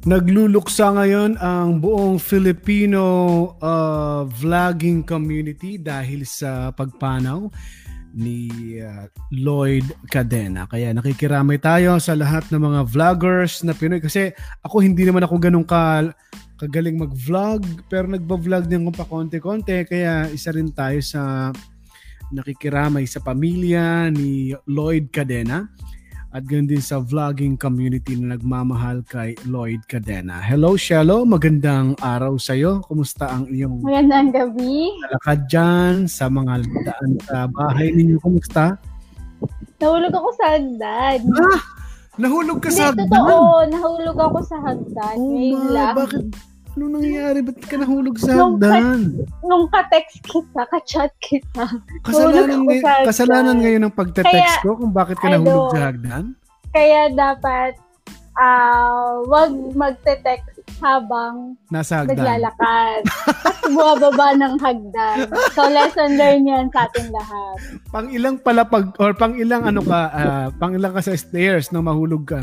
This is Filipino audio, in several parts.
Nagluluksa ngayon ang buong Filipino uh, vlogging community dahil sa pagpanaw ni uh, Lloyd Cadena. Kaya nakikiramay tayo sa lahat ng mga vloggers na Pinoy. Kasi ako hindi naman ako ganun ka kagaling mag-vlog pero nagba-vlog din ako pa konti-konti. Kaya isa rin tayo sa nakikiramay sa pamilya ni Lloyd Cadena at ganoon din sa vlogging community na nagmamahal kay Lloyd Cadena. Hello, Shello. Magandang araw sa iyo. Kumusta ang iyong Magandang gabi. lakad dyan sa mga daan sa bahay ninyo? Kumusta? Nahulog ako sa hagdan. Ah! Nahulog ka sa Hindi, hagdan? totoo. Nahulog ako sa hagdan. Oh Ngayon lang. bakit? Ano nangyayari? Ba't ka nahulog sa Nung hagdan? Nung ka-text kita, ka-chat kita. Kasalanan, nahulog ako ngay- sa kasalanan ngayon ng pagte-text Kaya, ko kung bakit ka nahulog sa hagdan? Kaya dapat ah wag magte-text habang Nasa hagdan. naglalakad. Tapos bumababa ng hagdan. So, lesson learned yan sa ating lahat. Pang ilang pala pag, or pang ilang ano ka, ah, pang ilang ka sa stairs nang mahulog ka?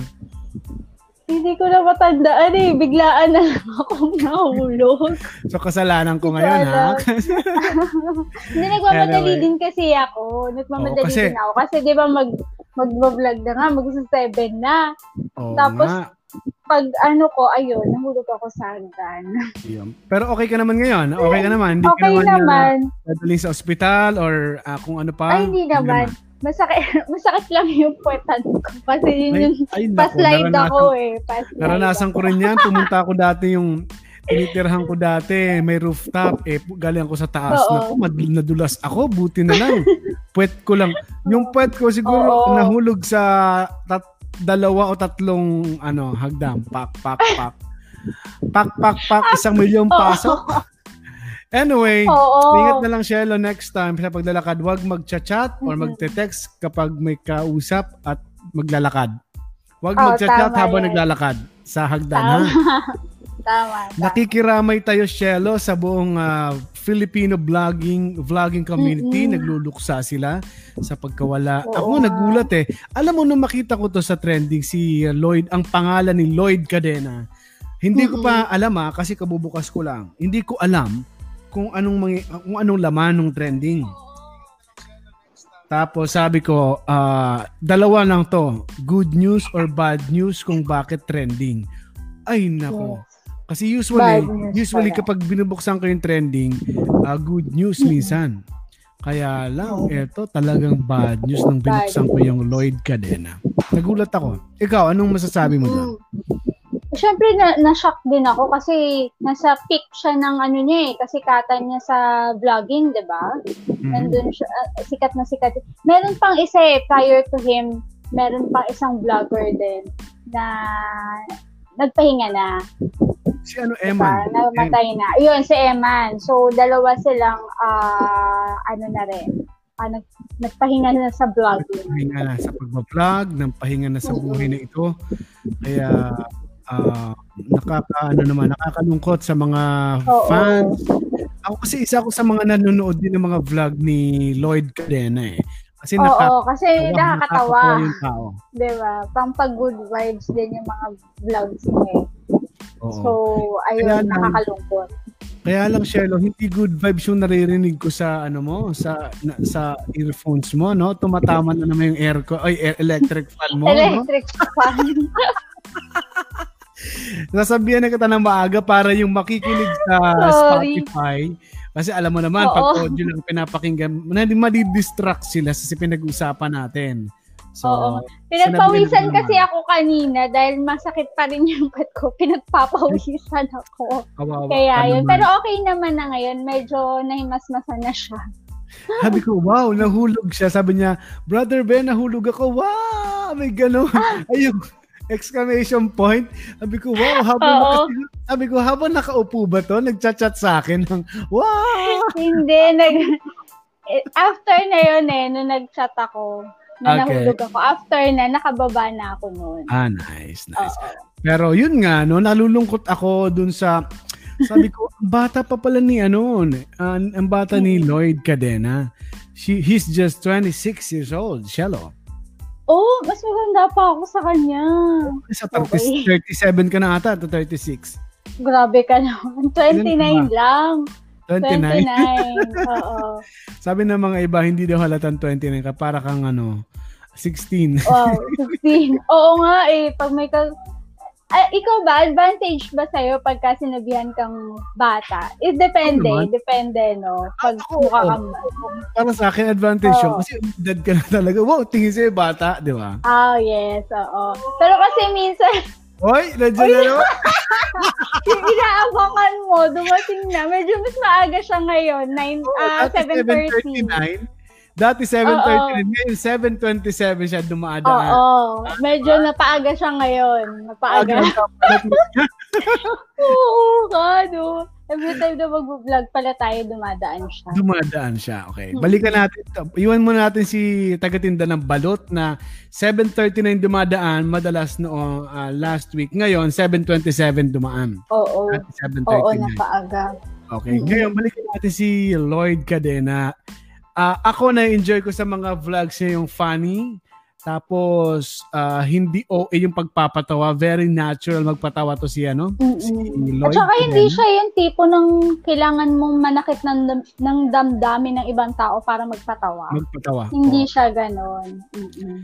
Hindi ko na matandaan eh. Biglaan na lang akong nahulog. So kasalanan ko Hindi ngayon ha? Hindi, nagmamadali Anyway. din kasi ako. Nagmamadali Oo, kasi- din ako. Kasi di ba mag, mag-vlog na nga, mag-7 na. Oo Tapos, nga. Pag ano ko, ayun, nahulog ako sa. Yun. Pero okay ka naman ngayon. Okay ka naman. Hindi Okay ka naman, naman. na sa ospital or ah, kung ano pa. Ay, hindi naman. Masakit, masakit lang yung puwetan ko. Kasi yun Ay, yung ay, naku, paslide ako eh. Paslide Naranasan ko rin yan. Pumunta ako dati yung tinitirhan ko dati, may rooftop, eh, galing ako sa taas. Oo. Naku, mad- nadulas ako, buti na lang. puwet ko lang. Yung puwet ko siguro Oo. nahulog sa tat- dalawa o tatlong ano, hagdan. Pak, pak, pak. Pak, pak, pak. Isang milyong pasok. Anyway, Oo. ingat na lang Shelo next time sa paglalakad. Huwag magchat-chat or Mhm. magte-text kapag may kausap at maglalakad. Huwag magchat-chat tama habang yan. naglalakad sa hagdan. Ha? Tama. Tama. tama. Nakikiramay tayo, Shelo, sa buong ah, Filipino vlogging vlogging community. Mm-mm. Nagluluksa sila sa pagkawala. Oo Ako nagulat eh. Alam mo, nung makita ko to sa trending, si Lloyd, ang pangalan ni Lloyd Cadena, hindi ko pa alam ah, kasi kabubukas ko lang. Hindi ko alam kung anong mangi- kung anong laman ng trending. Tapos sabi ko, ah, dalawa lang to. Good news or bad news kung bakit trending. Ay nako. Kasi usually, usually kapag binubuksan ko yung trending, ah, good news minsan. Kaya lang, eto talagang bad news nung Bad binuksan ko yung Lloyd Cadena. Nagulat ako. Ikaw, anong masasabi mo doon? Siyempre, na, na-shock din ako kasi nasa peak siya ng ano niya eh, kasikatan niya sa vlogging, di ba? Mhm. Nandun siya, ah, sikat na sikat. Meron pang isa eh, prior to him, meron pang isang vlogger din na nagpahinga na. Si ano, Diba? Eman? Namatay na. Yun, si Eman. So, dalawa silang, ah, ano na rin, ah, nag, nagpahinga na sa vlogging. Pahinga na sa pagbablog, ng pahinga na sa buhay na ito. Kaya, ah, nakaka, ano naman, nakakalungkot sa mga Oo. fans. Ako kasi isa ako sa mga nanonood din ng mga vlog ni Lloyd Cadena eh. Kasi Oo, nakaka- kasi nakakatawa nakakatawa. yung tao. Diba? Pang pag-good vibes din yung mga vlogs mo eh. Oo. So, ayun, Kaya lang- nakakalungkot. Kaya lang, Shelo, hindi good vibes yung naririnig ko sa, ano mo, sa na, sa earphones mo, no? Tumatama na naman yung air ko, ay, air- electric fan mo, no? Electric fan. Nasabihan na kita ng maaga para yung makikinig sa Sorry. Spotify. Kasi alam mo naman, Oo. pag audio lang pinapakinggan, hindi madidistract sila sa pinag-usapan natin. So, Oo. Pinagpawisan kasi naman. ako kanina dahil masakit pa rin yung kat ko. Pinagpapawisan ako. kawawa Kaya ka yun. naman. Pero okay naman na ngayon. Medyo nahimasmasan na siya. Sabi ko, wow, nahulog siya. Sabi niya, Brother Ben, nahulog ako. Wow, may gano'n. Ayun, exclamation point. Sabi ko, wow, habang, naka- sabi ko, habang nakaupo ba to? Nagchat-chat sa akin ng, wow! Hindi. Nag, after na yun eh, nung nag-chat ako, na Okay. nahulog ako. After na, nakababa na ako noon. Ah, nice, nice. Oo. Pero yun nga, no, nalulungkot ako dun sa, sabi ko, ang bata pa pala ni ano, ang, ang bata ni Lloyd Cadena. She, he's just 26 years old, Shello. Oh, mas maganda pa ako sa kanya. Sa 30, okay. 37 ka na ata, to 36. Grabe ka naman. 29 lang. 29? 29. Oo. Sabi ng mga iba, hindi daw halatang 29 ka. Para kang ano, 16. wow, 16. Oo nga eh. Pag may ka... Ah, ikaw ba, advantage ba sa'yo pagka sinabihan kang bata? It depende, ano depende, no? Pag ako, mukha kang... Para sa akin, advantage oh. yun. Kasi dead ka na talaga. Wow, tingin sa'yo bata, di ba? Oh, yes, oo. Pero kasi minsan... Hoy, nandiyan na naman. yung inaabangan mo, dumating na. Medyo mas maaga siya ngayon. 9, oh, uh, 7.30. Dati 7.30 ngayon 7.27 siya dumadaan. Oo, medyo napaaga siya ngayon. Napaaga. Oo, kado. Every time na mag-vlog pala tayo, dumadaan siya. Dumadaan siya, okay. Balikan natin. Iwan mo natin si tagatinda ng balot na 7.39 dumadaan, madalas no uh, last week. Ngayon, 7.27 dumaan. Oo. 7.39. Oo, napaaga. Okay. Ngayon, balikan natin si Lloyd Cadena uh, ako na-enjoy ko sa mga vlogs niya yung funny, tapos uh, hindi OA yung pagpapatawa, very natural magpatawa to si ano, Mm-mm. si Lloyd. At saka hindi siya yung tipo ng kailangan mong manakit ng, ng damdamin ng ibang tao para magpatawa. Magpatawa. Hindi oh. siya ganon. Mm-mm.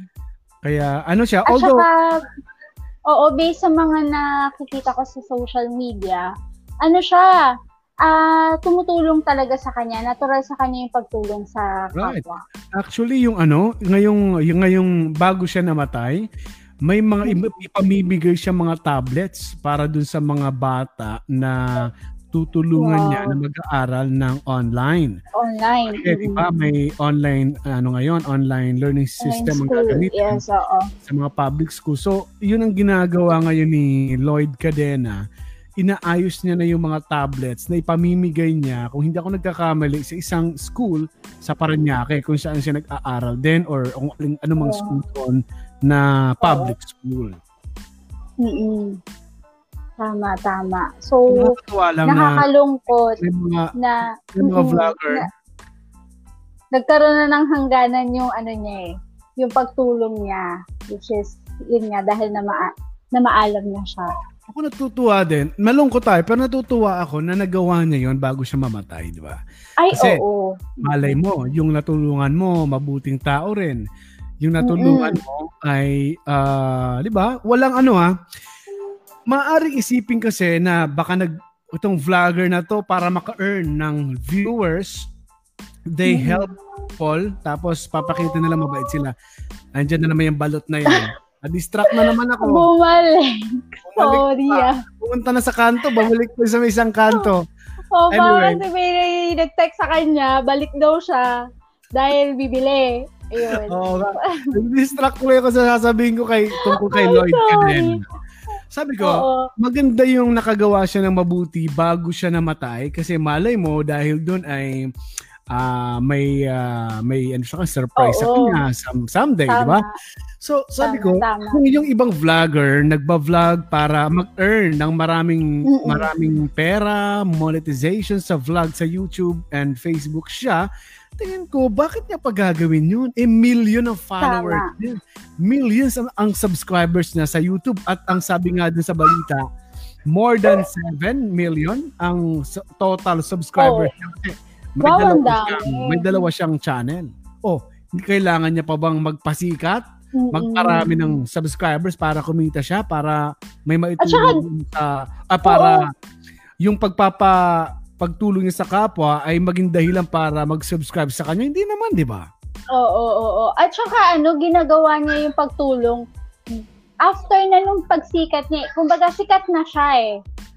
Kaya ano siya, At although... Saka, oo, based sa mga nakikita ko sa social media, ano siya, ah uh, tumutulong talaga sa kanya. Natural sa kanya yung pagtulong sa kapwa. Right. Actually, yung ano, ngayong, yung ngayong bago siya namatay, may mga mm-hmm. ipamibigay siya mga tablets para dun sa mga bata na tutulungan wow. niya na mag-aaral ng online. Online. Kasi mm-hmm. di ba may online ano ngayon, online learning system ang gagamitin yes, oo. sa mga public school. So, yun ang ginagawa ngayon ni Lloyd Cadena inaayos niya na yung mga tablets na ipamimigay niya, kung hindi ako nagkakamali, sa isang school sa Paranaque kung saan siya nag-aaral din or kung anumang oh. school doon na public oh. school. Mm-mm. Tama, tama. So, lang nakakalungkot na, mga, na, yung mga vlogger. Na, nagkaroon na ng hangganan yung ano niya eh, yung pagtulong niya, which is, yun nga, dahil na, ma- na maalam niya siya. Ako natutuwa din. Malungkot tayo, pero natutuwa ako na nagawa niya yon bago siya mamatay, di ba? Ay, Kasi, oo. malay mo, yung natulungan mo, mabuting tao rin. Yung natulungan mm-hmm. mo ay, uh, di ba, walang ano ha, maaring isipin kasi na baka nag, itong vlogger na to para maka-earn ng viewers, they mm-hmm. help Paul, tapos papakita nila mabait sila. Andiyan na naman yung balot na yun. Na-distract na naman ako. Bumalik. Sorry ah. Pumunta na sa kanto, bumalik pa sa isang kanto. Oh, anyway. kasi may nag-text sa kanya, balik daw siya dahil bibili. Ayun. Oo. Oh, distract ko ako sa sasabihin ko kay tungkol kay Lloyd Caden. Sabi ko, Oo. maganda yung nakagawa siya ng mabuti bago siya namatay kasi malay mo dahil doon ay uh, may uh, may ano siya surprise sa kanya some, someday, di ba? So, sabi tama, ko, tama. kung yung ibang vlogger nagba-vlog para mag-earn ng maraming Mm-mm. maraming pera, monetization sa vlog sa YouTube and Facebook siya, tingin ko, bakit niya pa gagawin yun? Eh, million of followers din. Millions ang, ang subscribers niya sa YouTube at ang sabi nga din sa balita, more than 7 million ang total subscribers oh. niya. May, wow, dalawa siyang, may dalawa siyang channel. Oh, hindi kailangan niya pa bang magpasikat? Mm-hmm. Magparami ng subscribers para kumita siya para may maitulong sa ah, para oo. yung pagpapa pagtulong niya sa kapwa ay maging dahilan para mag-subscribe sa kanya. Hindi naman, di ba? Oo, oo, oo. At saka ano, ginagawa niya yung pagtulong after na nung pagsikat niya. Kumbaga, sikat na siya eh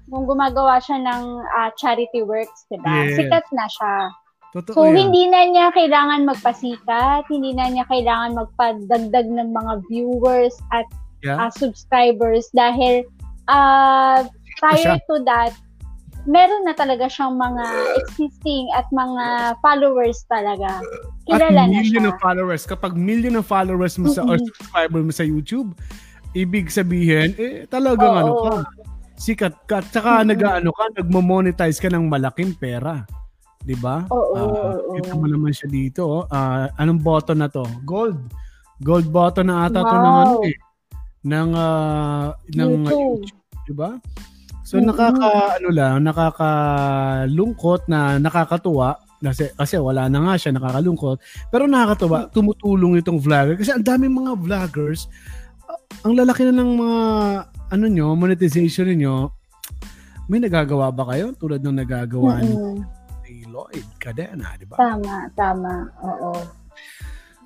nung gumagawa siya ng uh, charity works, di ba? Yes. Sikat na siya. Totoo so, yan. hindi na niya kailangan magpasikat, hindi na niya kailangan magpadagdag ng mga viewers at yeah. uh, subscribers dahil uh, prior to that, meron na talaga siyang mga existing at mga followers talaga. Kilala at na million siya. of followers. Kapag million of followers mo sa mm-hmm. or subscriber mo sa YouTube, ibig sabihin, eh talagang Oo. ano ka, sikat ka. At saka mm-hmm. nag-ano ka, nagmo-monetize ka ng malaking pera. 'Di ba? Oo, uh, oo, Kita mo naman siya dito. Uh, anong button na to? Gold. Gold button na ata wow. to ng ano eh. Ng, uh, ng YouTube. YouTube, di ba? So mm-hmm. nakaka ano lang, nakakalungkot na nakakatuwa kasi kasi wala na nga siya nakakalungkot pero nakakatuwa tumutulong itong vlogger kasi ang daming mga vloggers ang lalaki na ng mga ano nyo monetization niyo may nagagawa ba kayo tulad ng nagagawa mm-hmm. ni Lloyd Cadena di ba tama tama oo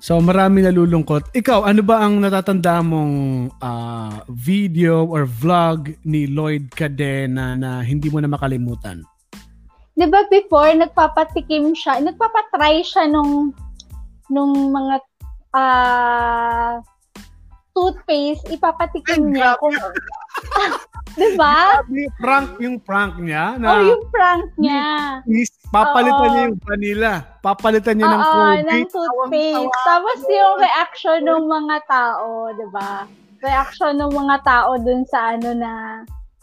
So marami nalulungkot. Ikaw, ano ba ang natatanda mong uh, video or vlog ni Lloyd Cadena na hindi mo na makalimutan? 'Di ba before nagpapatikim siya, nagpapatry siya nung nung mga uh, toothpaste, ipapatikim niya kung 'Di ba? Prank yung prank niya na Oh, yung prank niya. Is, papalitan Oo. niya yung vanilla. Papalitan niya Oo, ng Colgate. ng toothpaste. Tapos yung reaction ng mga tao, 'di ba? Reaction ng mga tao dun sa ano na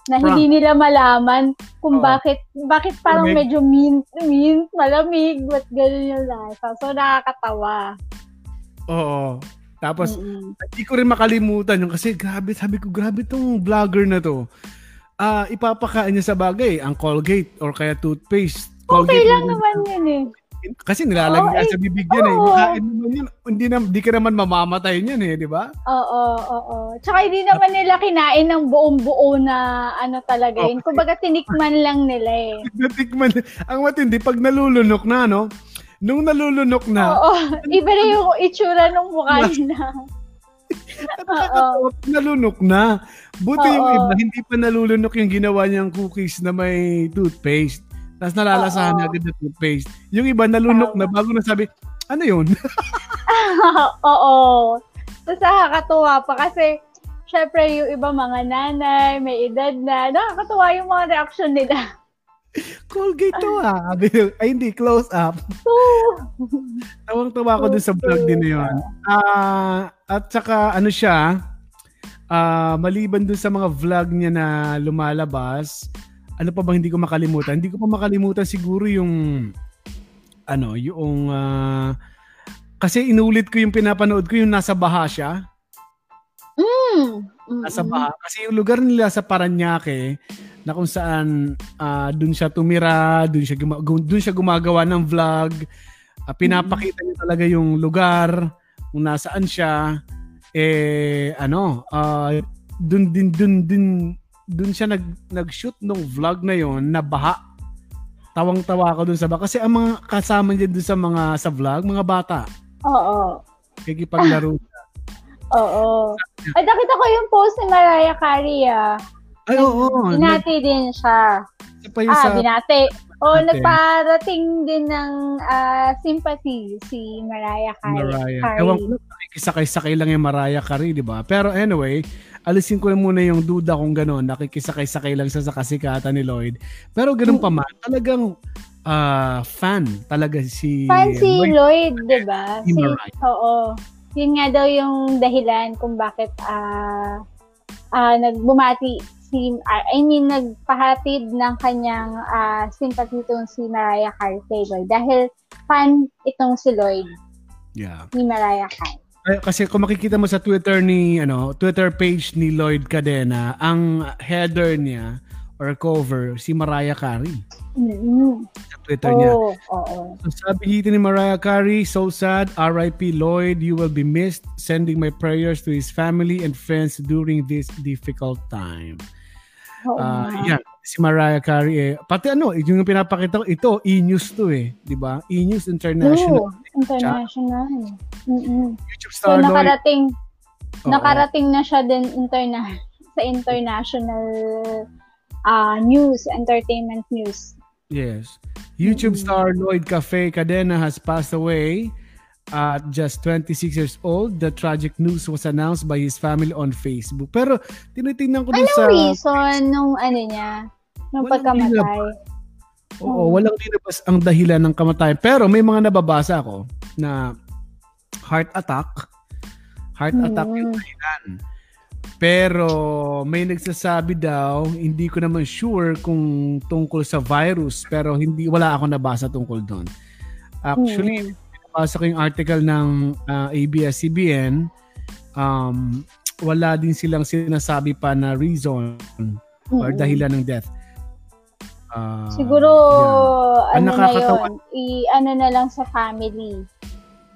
na hindi nila malaman kung Oo. bakit bakit parang Lamig. medyo mint, mint, malamig, what ganun yung lasa. So, nakakatawa. Oo. Tapos, Mm-mm. hindi ko rin makalimutan yung kasi grabe, sabi ko, grabe tong vlogger na to. Uh, ipapakain niya sa bagay, ang Colgate or kaya toothpaste. Colgate okay lang naman yun eh. Kasi nilalagay oh, sa bibig yan oh. eh. Makain naman yun. Hindi, na, hindi ka naman mamamatay niyan eh, di ba? Oo, oo, oo. Tsaka hindi naman nila kinain ng buong-buo na ano talaga yun. Okay. Kumbaga tinikman lang nila eh. Natikman. Ang matindi, pag nalulunok na, no? Nung nalulunok na. Oo, iba na yung itsura ng mukha nila. Oo. nalunok na. Buti Oo. yung iba, hindi pa nalulunok yung ginawa niyang cookies na may toothpaste. Tapos nalalasahan na agad na toothpaste. Yung iba nalunok na bago na sabi, ano yun? Oo. Tapos nakakatuwa pa kasi syempre yung iba mga nanay, may edad na, nakakatuwa yung mga reaction nila. Colgate to ah. Ay, hindi, close up. Tawang-tawa ko dun sa vlog din na yun. Uh, at saka, ano siya, uh, maliban dun sa mga vlog niya na lumalabas, ano pa bang hindi ko makalimutan? Hindi ko pa makalimutan siguro yung ano, yung uh, kasi inulit ko yung pinapanood ko yung nasa baha siya. Mm. Nasa baha. Kasi yung lugar nila sa Paranaque na kung saan uh, dun siya tumira, dun siya, guma- dun siya gumagawa ng vlog. Uh, pinapakita niya talaga yung lugar, kung nasaan siya. Eh, ano, uh, dun din, dun din, dun siya nag, nag-shoot nung vlog na yon na baha. Tawang-tawa ako dun sa baha. Kasi ang mga kasama niya dun sa mga sa vlog, mga bata. Oo. Kikipaglaro. Oo. Ay, nakita ko yung post ni Mariah Carey ah. Ay, oo. Binati din siya. Pa ah, sa... binati. O, oh, nagparating din ng uh, sympathy si Mariah Carey. Mariah. Carey. Ewan ko, nakikisakay-sakay lang yung Mariah Carey, di ba? Pero anyway, alisin ko na muna yung duda kung gano'n. Nakikisakay-sakay lang siya sa kasikatan ni Lloyd. Pero gano'n pa man, talagang uh, fan talaga si Fan si Lloyd, Lloyd di ba? Si, si Oo. Yun nga daw yung dahilan kung bakit uh, uh, nagbumati si I mean nagpahatid ng kanyang uh, sympathy itong si Mariah Carey Lloyd dahil fan itong si Lloyd. Yeah. Ni Mariah Carey. Kasi kung makikita mo sa Twitter ni ano, Twitter page ni Lloyd Cadena, ang header niya or cover si Mariah Carey. Mm-hmm. Sa Twitter oh, niya. Oo. Oh, So sabi dito ni Mariah Carey, so sad, R.I.P. Lloyd, you will be missed. Sending my prayers to his family and friends during this difficult time. Oh, uh, yeah, si Mariah Carey eh. Pati ano, yung pinapakita ko, ito, e-news to eh. Di ba? E-news International. Oh, international. Mm-mm. YouTube star so, nakarating, Oo. nakarating na siya din interna sa international uh, news, entertainment news. Yes. YouTube mm-hmm. star Lloyd Cafe Cadena has passed away at just 26 years old. The tragic news was announced by his family on Facebook. Pero tinitingnan ko din sa... Anong reason nung ano niya? Nung pagkamatay? Oo, hmm. walang dinabas ang dahilan ng kamatayan. Pero may mga nababasa ako na heart attack. Heart hmm. attack yung dahilan. Pero may nagsasabi daw, hindi ko naman sure kung tungkol sa virus, pero hindi wala ako nabasa tungkol doon. Actually, hmm nabasa ko yung article ng uh, ABS-CBN, um, wala din silang sinasabi pa na reason mm-hmm. or dahilan ng death. Uh, Siguro, yeah. ano na yun, i-ano na lang sa family.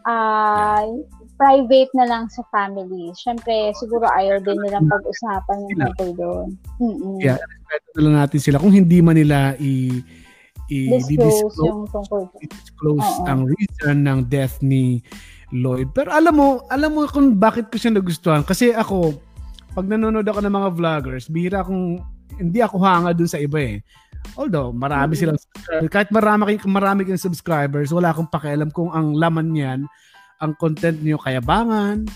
Uh, yeah. Private na lang sa family. Siyempre, siguro ayaw din nilang pag-usapan yung tungkol doon. Mm-hmm. Yeah, respeto na lang natin sila. Kung hindi man nila i- i-disclose yung tungkol. disclose ang reason ng death ni Lloyd. Pero alam mo, alam mo kung bakit ko siya nagustuhan. Kasi ako, pag nanonood ako ng mga vloggers, bihira akong, hindi ako hanga dun sa iba eh. Although, marami silang subscribers. Kahit marami, marami kang subscribers, wala akong pakialam kung ang laman niyan, ang content niyo kayabangan,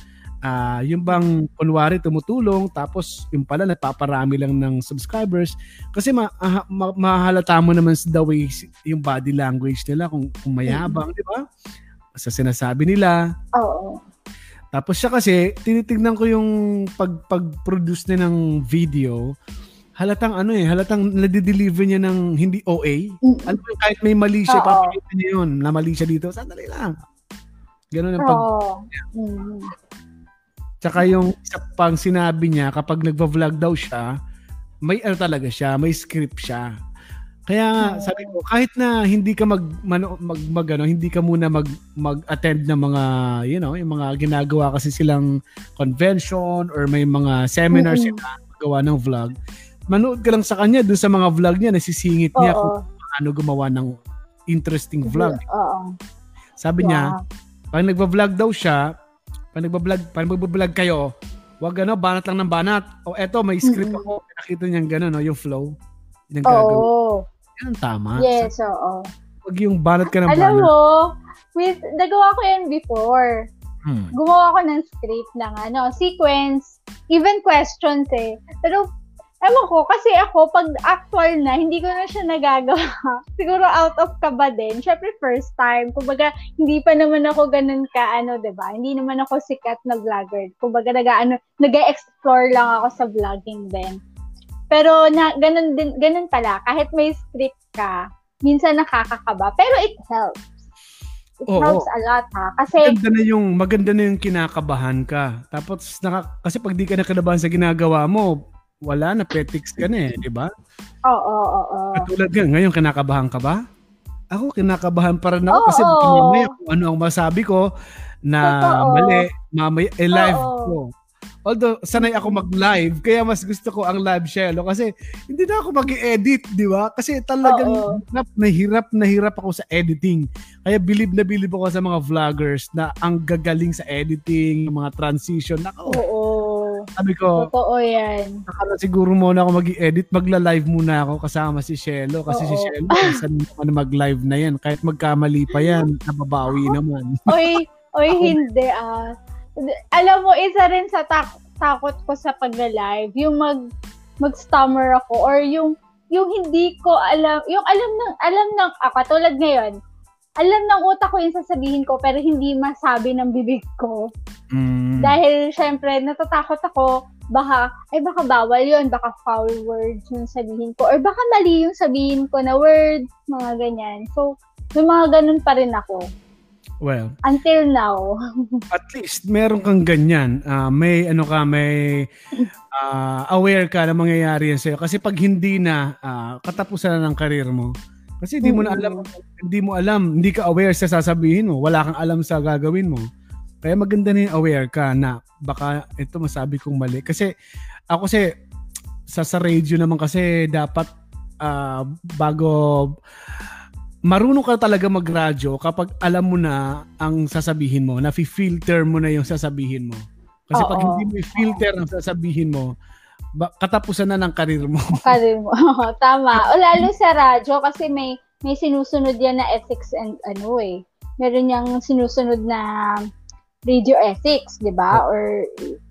uh, yung bang kunwari tumutulong tapos yung pala napaparami lang ng subscribers kasi ma, ma, mahalata mo naman sa the way yung body language nila kung, kung mayabang, mm-hmm. di ba? Sa sinasabi nila. Oo. Tapos siya kasi tinitingnan ko yung pag pag-produce niya ng video, halatang ano eh, halatang nade-deliver niya ng hindi OA. Mm-hmm. Alam mo, kahit may mali siya, papakita niya yun, na mali siya dito, sandali lang. Ganun ang pag... Mm-hmm. Tsaka yung isa pang sinabi niya, kapag nagva-vlog daw siya, may ano talaga siya, may script siya. Kaya nga, sabi ko, kahit na hindi ka mag, mag, mag, mag ano, hindi ka muna mag, mag-attend ng mga, you know, yung mga ginagawa kasi silang convention or may mga seminars mm-hmm. sila gawa ng vlog manood ka lang sa kanya doon sa mga vlog niya, nasisingit niya Oo. kung ano gumawa ng interesting vlog. Oo. Sabi yeah. niya, pag nagba-vlog daw siya, pag nagba-vlog, pag nagba-vlog kayo, wag ano, banat lang ng banat. O eto, may script mm-hmm. ako. Nakita niya gano'n, no, yung flow. Yung gagawin. Oo. Yan tama. Yes, oo. Wag yung banat ka ng Alam banat. Alam mo, with, nagawa ko yan before. Hmm. Gumawa ko ng script ng ano, sequence, even questions eh. Pero Ewan ko, kasi ako, pag actual na, hindi ko na siya nagagawa. Siguro out of kaba din. Siyempre, first time. Kumbaga, hindi pa naman ako ganun ka, ano, ba diba? Hindi naman ako sikat na vlogger. Kumbaga, nag, ano, nag-explore lang ako sa vlogging din. Pero, na, ganun, din, ganun pala. Kahit may script ka, minsan nakakakaba. Pero it helps. It Oo, helps a lot ha. Kasi maganda na yung maganda na yung kinakabahan ka. Tapos naka, kasi pag di ka nakinabahan sa ginagawa mo, wala na, petix ka na eh, di ba? Oo, oo, oo. Katulad nga, ngayon kinakabahan ka ba? Ako, kinakabahan pa rin ako oo, kasi oo. mamaya kung ano ang masabi ko na Totoo. mali, mamaya, eh, live ko. Although, sanay ako mag-live, kaya mas gusto ko ang live Shelo kasi hindi na ako mag-edit, di ba? Kasi talagang Oo. hirap na hirap na hirap ako sa editing. Kaya bilib na bilib ako sa mga vloggers na ang gagaling sa editing, mga transition. Nako. Oo. Sabi ko, Totoo yan. Nakala siguro muna ako mag-edit, magla-live muna ako kasama si Shelo. Kasi Oo. si Shelo, saan naman mag-live na yan. Kahit magkamali pa yan, nababawi naman. Oy, oy, hindi ah alam mo, isa rin sa tak- takot ko sa pagla-live, yung mag mag-stammer ako or yung yung hindi ko alam, yung alam ng alam ng ah, katulad ngayon, alam ng utak ko yung sasabihin ko pero hindi masabi ng bibig ko. Mm. Dahil syempre natatakot ako baka ay baka bawal yun, baka foul words yung sabihin ko or baka mali yung sabihin ko na words, mga ganyan. So, may mga ganun pa rin ako. Well, until now. at least meron kang ganyan. Uh, may ano ka, may uh, aware ka na mangyayari yan sa'yo. Kasi pag hindi na, uh, katapusan na ng karir mo. Kasi hindi mo na alam, hindi mo alam, hindi ka aware sa sasabihin mo. Wala kang alam sa gagawin mo. Kaya maganda na yung aware ka na baka ito masabi kong mali. Kasi ako kasi sa, sa radio naman kasi dapat uh, bago marunong ka talaga magradyo kapag alam mo na ang sasabihin mo, na filter mo na yung sasabihin mo. Kasi Oo. pag hindi mo i-filter ang sasabihin mo, katapusan na ng karir mo. karir mo. Tama. O lalo sa radyo kasi may may sinusunod yan na ethics and ano eh. Meron yang sinusunod na radio ethics, 'di ba? Or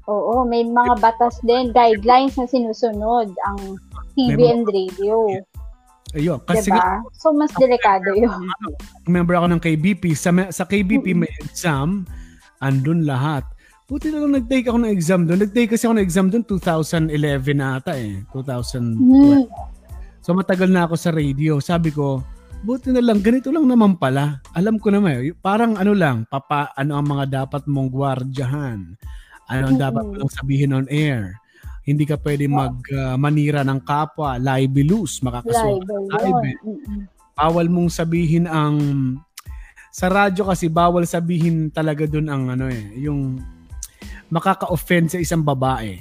oo, may mga batas din, guidelines na sinusunod ang TV and radio. Ayun. Kasi diba? So, mas delikado yun. Ano, member ako ng KBP. Sa, sa KBP may exam, andun lahat. Buti na lang nag-take ako ng exam doon. Nag-take kasi ako ng exam doon 2011 na ata eh. 2012. Mm. So matagal na ako sa radio. Sabi ko, buti na lang, ganito lang naman pala. Alam ko naman, parang ano lang, papa, ano ang mga dapat mong gwardyahan. Ano ang dapat mong sabihin on air. Hindi ka pwede mag uh, manira ng kapwa, libelous, makakasuhan libel. Bawal mong sabihin ang sa radyo kasi bawal sabihin talaga doon ang ano eh, yung makaka-offend sa isang babae.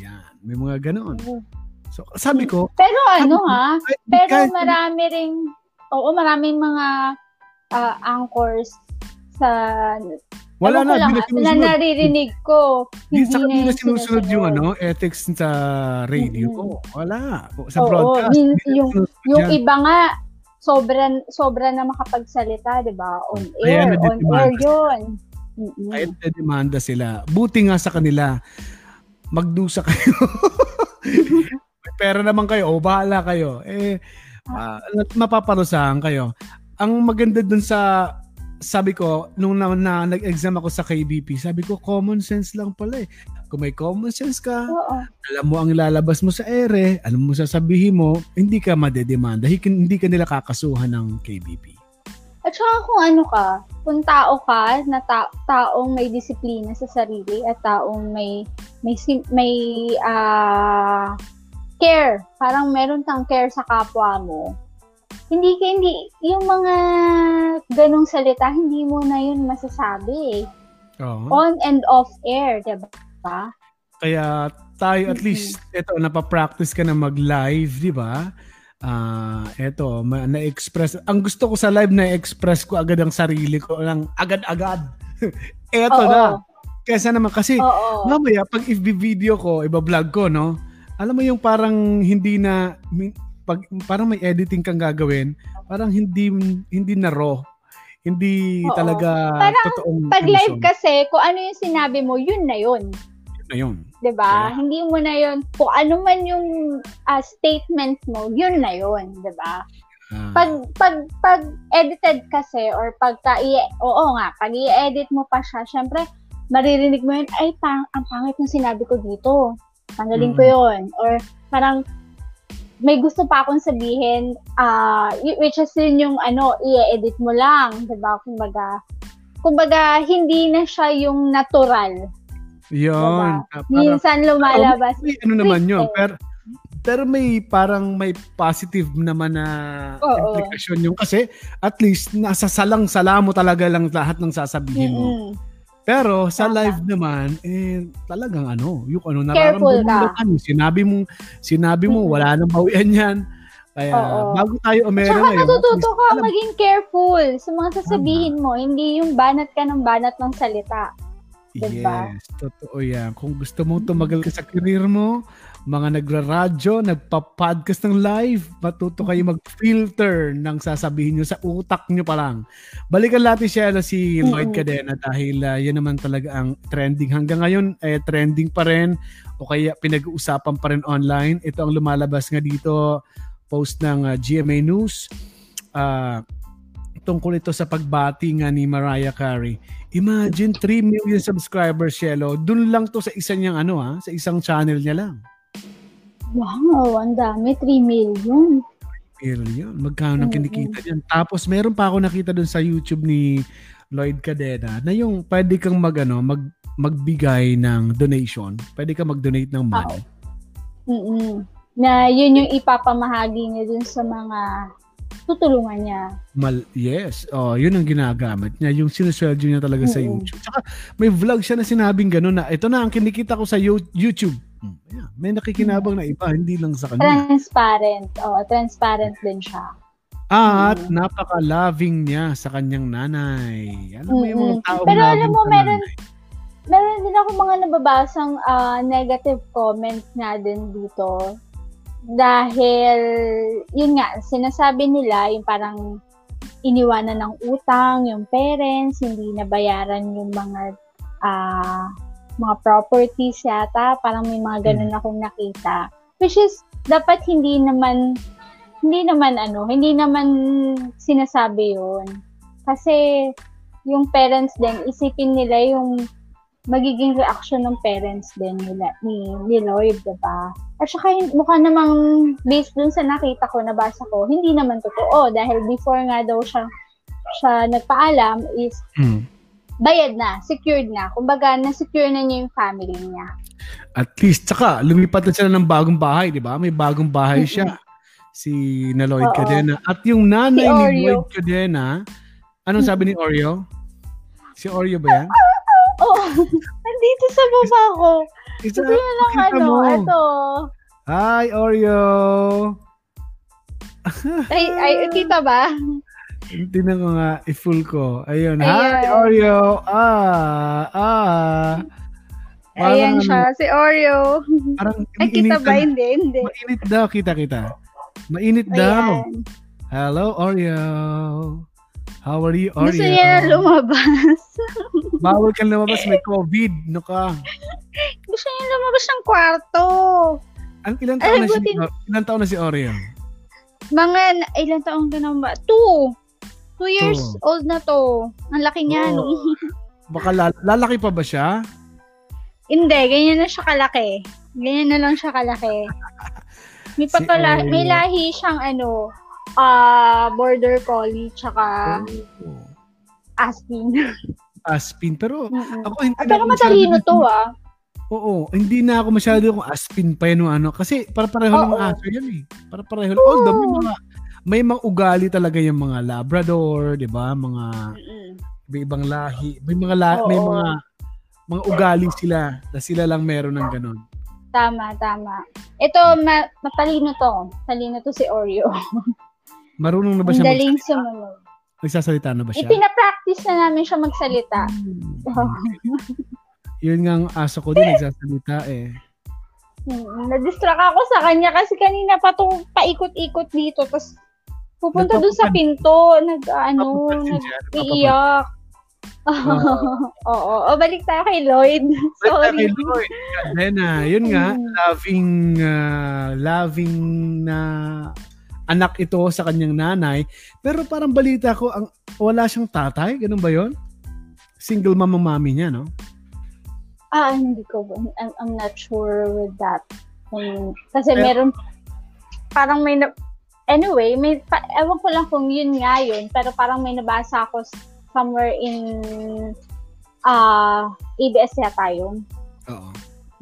Yan, may mga ganoon. So, sabi ko, pero ano ha, pero marami ring oo, maraming mga uh, anchors sa wala na, lang, na, na naririnig ko. Hindi sa kanila sinusunod yung ano, ethics sa radio. Mm-hmm. Wala. Sa Oo, broadcast. Min, yung, yung iba nga, sobra, sobra na makapagsalita, di ba? On air. On air yun. Mm-hmm. Kaya demanda sila. Buti nga sa kanila, magdusa kayo. May pera naman kayo, o bahala kayo. Eh, uh, mapaparusahan kayo. Ang maganda dun sa sabi ko, nung na, na, nag-exam ako sa KBP, sabi ko, common sense lang pala eh. Kung may common sense ka, Oo. alam mo ang ilalabas mo sa ere, alam mo sasabihin mo, hindi ka madedemanda, hindi ka nila kakasuhan ng KBP. At saka kung ano ka, kung tao ka, na ta- taong may disiplina sa sarili at taong may may may uh, care, parang meron kang care sa kapwa mo, hindi ka, hindi, yung mga ganong salita, hindi mo na yun masasabi eh. Oh. On and off air, di ba? Kaya tayo at least, ito, napapractice ka na mag-live, di ba? Ah, uh, eto, ma- na-express. Ang gusto ko sa live na-express ko agad ang sarili ko lang agad-agad. eto Oo. na. Kaysa naman kasi Oo. mamaya pag i-video ko, iba-vlog ko, no? alam mo yung parang hindi na pag parang may editing kang gagawin, parang hindi hindi na raw. Hindi Oo. talaga parang totoong pag live kasi kung ano yung sinabi mo, yun na yun. Yun na yun. 'Di ba? Yeah. Hindi mo na yun kung ano man yung uh, statement mo, yun na yun, 'di ba? Ah. Pag pag pag edited kasi or pagka i oo nga, pag i-edit mo pa siya, syempre maririnig mo yun, ay, pang, ang pangit ng sinabi ko dito tanggalin mm. ko yon Or parang may gusto pa akong sabihin, uh, which is yun yung ano, i-edit mo lang, di ba? Kumbaga, kumbaga, hindi na siya yung natural. Yun. Diba? Minsan lumalabas. Oh, may, ano naman yun, eh. pero pero may parang may positive naman na Oo. implikasyon yung kasi at least nasa salang-sala mo talaga lang lahat ng sasabihin mo. Mm-hmm. Pero sa Tama. live naman, eh, talagang ano, yung ano, nararamdaman mo sinabi mo, sinabi mo, mm-hmm. wala nang bawian yan. Kaya, Oo. bago tayo umera Tsaka ngayon. natututo ka alam, maging careful sa mga sasabihin Tama. mo. Hindi yung banat ka ng banat ng salita. Diba? Yes, totoo yan. Kung gusto mong tumagal ka sa career mo, mga nagra-radyo, nagpa-podcast ng live, matuto kayo mag-filter ng sasabihin nyo sa utak nyo pa lang. Balikan natin siya na si Lloyd Cadena dahil uh, yan naman talaga ang trending. Hanggang ngayon, eh, trending pa rin o kaya pinag-uusapan pa rin online. Ito ang lumalabas nga dito, post ng uh, ah, GMA News. Uh, tungkol ito sa pagbati nga ni Mariah Carey. Imagine 3 million subscribers, Shelo. Doon lang to sa isa niyang ano ha, sa isang channel niya lang. Wow, ang dami. 3 million. Million. Magkano nang kinikita niyan? Tapos meron pa ako nakita doon sa YouTube ni Lloyd Cadena na yung pwede kang mag, ano, mag, magbigay ng donation. Pwede kang mag-donate ng money. Oh. Mm-mm. Na yun yung ipapamahagi niya dun sa mga tutulungan niya. Mal, yes. Oh, yun ang ginagamit niya. Yung sinusweldo niya talaga mm-hmm. sa YouTube. Tsaka may vlog siya na sinabing gano'n na ito na ang kinikita ko sa YouTube Hmm. Yeah, may nakikinabang na iba, hindi lang sa kanya. Transparent. Oh, transparent din siya. At mm. napaka-loving niya sa kanyang nanay. Alam mo yung mga tao Pero alam mo, meron, meron din ako mga nababasang uh, negative comments na din dito. Dahil, yun nga, sinasabi nila, yung parang iniwanan ng utang, yung parents, hindi nabayaran yung mga uh, mga properties yata, parang may mga ganun hmm. akong nakita. Which is, dapat hindi naman, hindi naman ano, hindi naman sinasabi yun. Kasi, yung parents din, isipin nila yung magiging reaction ng parents din nila, ni, ni Lloyd, diba? At saka mukha namang based dun sa nakita ko, nabasa ko, hindi naman totoo dahil before nga daw siya, siya nagpaalam is hmm. bayad na, secured na. Kumbaga, na-secure na niya yung family niya. At least, tsaka lumipat na sila ng bagong bahay, di ba? May bagong bahay siya. Si na Lloyd Oo. Cadena. At yung nanay si ni Lloyd Cadena, anong sabi ni Oreo? Si Oreo ba yan? Oo. Oh, nandito sa baba ko. Isa, Kasi lang ano, mo. ito. Hi, Oreo! ay, ay, kita ba? Tingnan ko nga, i-full ko. Ayun. Ayun. Hi, Oreo! Ah, ah. Parang, Ayan siya, si Oreo. Parang Ay, kita ba? Hindi, hindi. Mainit daw, kita, kita. Mainit Ayan. daw. Hello, Oreo. How are you, Oreo? Gusto niya lumabas. Bawal kang lumabas, may COVID. No ka? Gusto niya lumabas ng kwarto. Ang ilang taon, Ay, na, buti... si, ilang taon na si Oreo? Mga, ilang taon ka na ba? Two. Two years Two. old na to. Ang laki niya. Oh. Baka lalaki pa ba siya? Hindi, ganyan na siya kalaki. Ganyan na lang siya kalaki. May, si pagkala- may lahi siyang ano, uh, border collie tsaka oh. aspin. aspin. Pero Mm-mm. ako hindi ah, Pero matalino to ah. Oo, hindi na ako masyado kung aspin pa yun ano. Kasi para pareho lang aso yan eh. Para pareho lang. Although may mga, may mga ugali talaga yung mga Labrador, di ba? Mga may ibang lahi. May mga, la, may mga mga ugali sila na sila lang meron ng ganun. Tama, tama. Ito, ma- matalino to. Talino to si Oreo. Marunong na ba siya Daling magsalita? sumunod. Nagsasalita na ba siya? Ipinapractice na namin siya magsalita. Yun nga ang aso ko din, nagsasalita eh. Hmm, na-distract ako sa kanya kasi kanina pa itong paikot-ikot dito. Tapos pupunta doon sa pinto. Nag, ano, nag-iiyak. Oo. O, balik tayo kay Lloyd. Sorry. Balik kay Lloyd. Then, uh, yun nga, hmm. loving, uh, loving na anak ito sa kanyang nanay. Pero parang balita ko, ang, wala siyang tatay. Ganun ba yon? Single mama mami niya, no? Ah, hindi ko. I'm, I'm not sure with that. Um, kasi Pero, meron, parang may, na, anyway, may, pa, ewan ko lang kung yun nga yun, pero parang may nabasa ako somewhere in uh, ABS yata yun. Oo.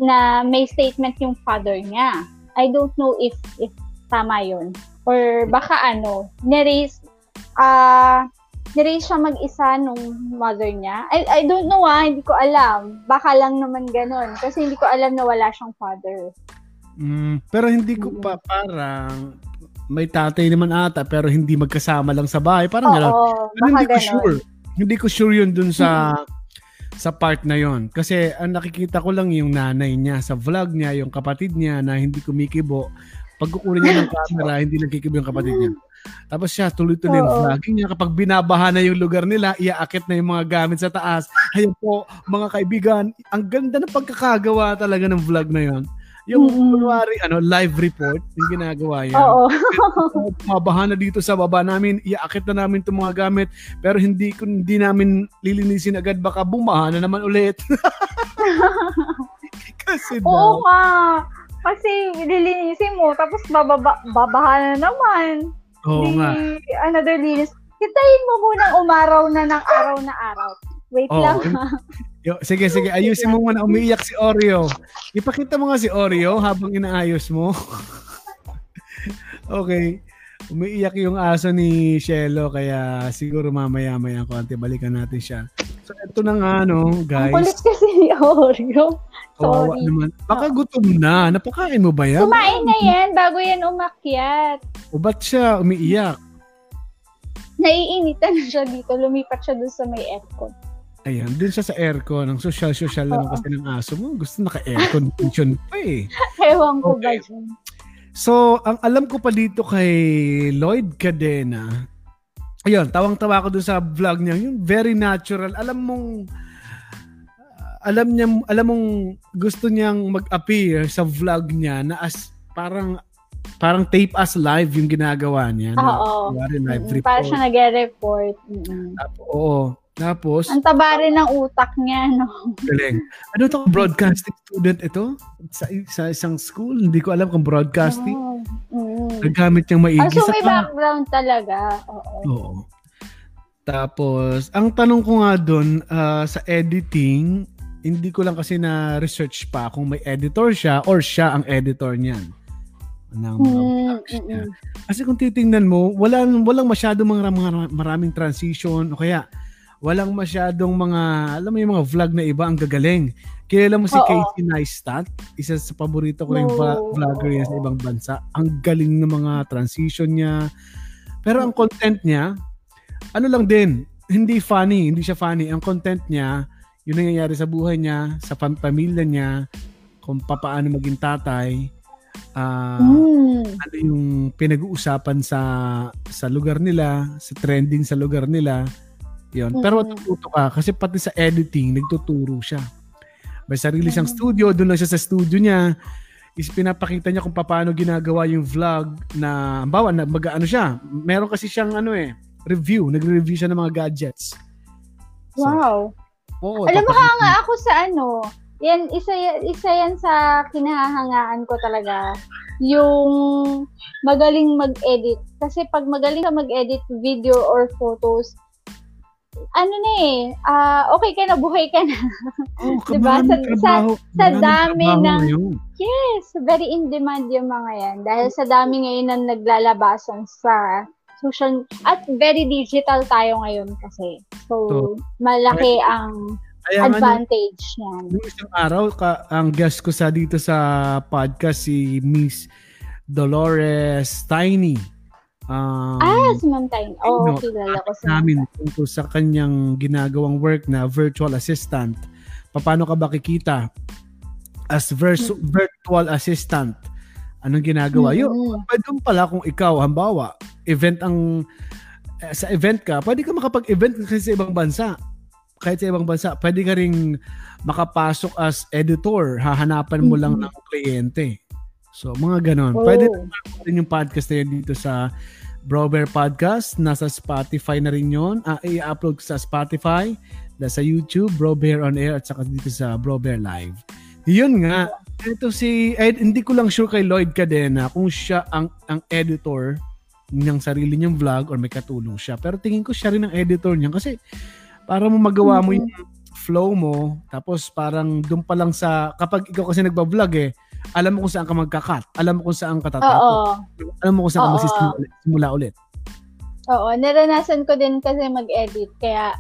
Na may statement yung father niya. I don't know if if tama yun. Or baka ano, niraise, ah, uh, niraise siya mag-isa nung mother niya. I, I don't know ah, hindi ko alam. Baka lang naman ganun. Kasi hindi ko alam na wala siyang father. Mm, pero hindi ko pa parang may tatay naman ata pero hindi magkasama lang sa bahay. Parang gano'n. Hindi ko sure. Hindi ko sure yun dun sa mm-hmm. sa part na yon kasi ang nakikita ko lang yung nanay niya sa vlog niya yung kapatid niya na hindi kumikibo pagkukunin niya ng camera, hindi nagkikibo yung kapatid niya. Tapos siya, tuloy-tuloy yung vlogging niya. Kapag binabaha na yung lugar nila, iaakit na yung mga gamit sa taas. Ayun po, mga kaibigan, ang ganda ng pagkakagawa talaga ng vlog na yon. Yung mm-hmm. kunwari, ano, live report, yung ginagawa yan. Oo. Mabaha na dito sa baba namin, iaakit na namin itong mga gamit, pero hindi, hindi namin lilinisin agad, baka bumaha na naman ulit. Kasi Oo nga. Kasi lilinisin mo, tapos bababa, babaha na naman. Oo Di, nga. Another linis. Hintayin mo munang umaraw na ng araw na araw. Wait Oo. lang ha. Yo, sige, sige. Ayusin mo muna. Umiiyak si Oreo. Ipakita mo nga si Oreo habang inaayos mo. okay. Umiiyak yung aso ni Shelo kaya siguro mamaya-maya konti balikan natin siya. So ito na nga no, guys. Ang kulit kasi ni Oreo. Kawawa Sorry. naman. Baka gutom na. Napakain mo ba yan? Kumain na yan bago yan umakyat. O ba't siya umiiyak? Naiinitan na siya dito. Lumipat siya doon sa may aircon. Ayan, dun siya sa aircon. Ang social-social lang kasi ng aso mo. Gusto naka-aircon condition pa eh. Ewan ko okay. ba dyan. So, ang alam ko pa dito kay Lloyd Cadena, ayun, tawang-tawa ko dun sa vlog niya, yung very natural. Alam mong alam niya alam mong gusto niyang mag-appear sa vlog niya na as parang parang tape as live yung ginagawa niya. Oo. Na, live report. Para siya nag-report. Mm-hmm. Oo. Tapos, Ang taba rin ng utak niya, no? galing. Ano to? Broadcasting student ito? Sa, sa isang school? Hindi ko alam kung broadcasting. Oh. Mm. Nagamit niyang maigi. Ah, so sa may pa- background talaga. Oo. Oo. Tapos, ang tanong ko nga doon, ah, sa editing, hindi ko lang kasi na-research pa kung may editor siya or siya ang editor niyan. Ng mga Mm, vlogs niya. mm, Kasi kung titingnan mo, walang, walang masyadong mga, mga maraming transition o kaya walang masyadong mga, alam mo yung mga vlog na iba ang gagaling. Kilala mo si Oo. Casey Neistat? Isa sa paborito ko rin No. va- vlogger yan sa ibang bansa. Ang galing ng mga transition niya. Pero ang content niya, ano lang din, hindi funny, hindi siya funny. Ang content niya, yung nangyayari sa buhay niya, sa pam- pamilya niya, kung paano maging tatay, ah, Mm. ano yung pinag-uusapan sa sa lugar nila, sa trending sa lugar nila. Yon. Pero Mm. matututo ka kasi pati sa editing nagtuturo siya. May sarili siyang Mm. studio, doon lang siya sa studio niya. Is pinapakita niya kung paano ginagawa yung vlog na bawa na mag-ano siya. Meron kasi siyang ano eh, review, nagre-review siya ng mga gadgets. So, Wow. Oo, Alam mo papakita- nga ako sa ano, yan, isa, isa yan sa kinahangaan ko talaga. Yung magaling mag-edit. Kasi pag magaling ka mag-edit video or photos, ano na eh, ah, okay ka na, buhay ka na. Oh, Diba? Sa- trabaho, sa maraming dami ng- ngayon. Yes, very in demand yung mga yan. Dahil sa dami ngayon na naglalabasan sa social, at very digital tayo ngayon kasi. So, malaki ang Kaya nung- advantage niyan. Nung isang araw, ka, ang guest ko sa dito sa podcast si Miss Dolores Tiny. Um, Ah, si Ma'am Tiny. Oo, no, oh, kilala ko Ma'am namin tungkol sa kanyang ginagawang work na virtual assistant. Paano ka ba kikita as vers- virtual assistant? Anong ginagawa? Yun, Mm. pwede doon pala kung ikaw, hambawa, event ang eh, sa event ka, pwede ka makapag-event kasi sa ibang bansa. Kahit sa ibang bansa, pwede ka ring makapasok as editor. Hahanapan mo lang ng kliyente. So, mga ganon. Oh. Pwede rin yung podcast na yan dito sa Brober Podcast. Nasa Spotify na rin yun. Ah, i-upload sa Spotify, na sa YouTube, Brober On Air, at saka dito sa Brober Live. Yun nga. Ito si, Ed, hindi ko lang sure kay Lloyd Cadena kung siya ang, ang editor ng sarili niyang vlog or may katulong siya. Pero tingin ko siya rin ang editor niya kasi para mo magawa mo yung flow mo, tapos parang doon pa lang sa, kapag ikaw kasi nagba-vlog eh, alam mo kung saan ka magka-cut, alam mo kung saan ka tatapos, alam mo kung saan ka Oo. magsisimula ulit- simula ulit. Oo, naranasan ko din kasi mag-edit. Kaya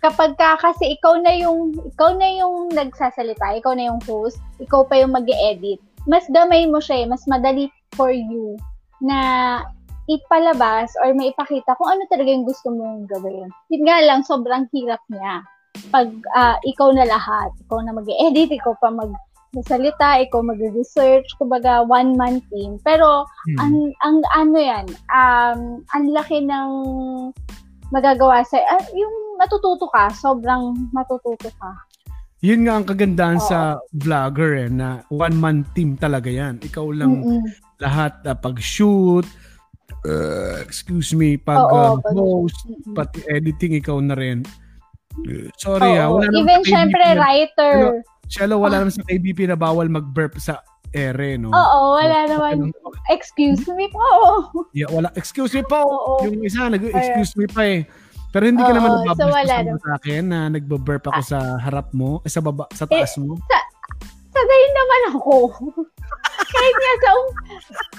kapag ka kasi ikaw na yung ikaw na yung nagsasalita, ikaw na yung host, ikaw pa yung mag-edit. Mas gamay mo siya, eh, mas madali for you na ipalabas or may ipakita kung ano talaga yung gusto mong gawin. Yun nga lang, sobrang hirap niya. Pag ah, ikaw na lahat, ikaw na mag-edit, ikaw pa mag salita, ikaw mag-research, kumbaga one-man team. Pero Hmm. ang ang ano yan, um, ang laki ng magagawa sa ah, yung matututo ka, sobrang matututo ka. Yun nga ang kagandahan Oo. sa vlogger eh, na one-man team talaga yan. Ikaw lang Mm-mm. lahat uh, pag-shoot, uh, excuse me, pag-host, pag- Mm-mm. pati editing ikaw na rin. Sorry ah, Oo. wala naman Even syempre na- writer. Shelo, wala naman sa KBP na bawal mag-burp sa ere, no? Oo, wala naman. Excuse me po. Yeah, wala. Excuse me po. Oo. Yung isa, nag-excuse me pa eh. Pero hindi ka Oo, naman so nababasa wala sa akin na nagbo-burp ako sa harap mo, eh, sa baba, sa taas mo. Sagay naman ako. Kahit nga sa um-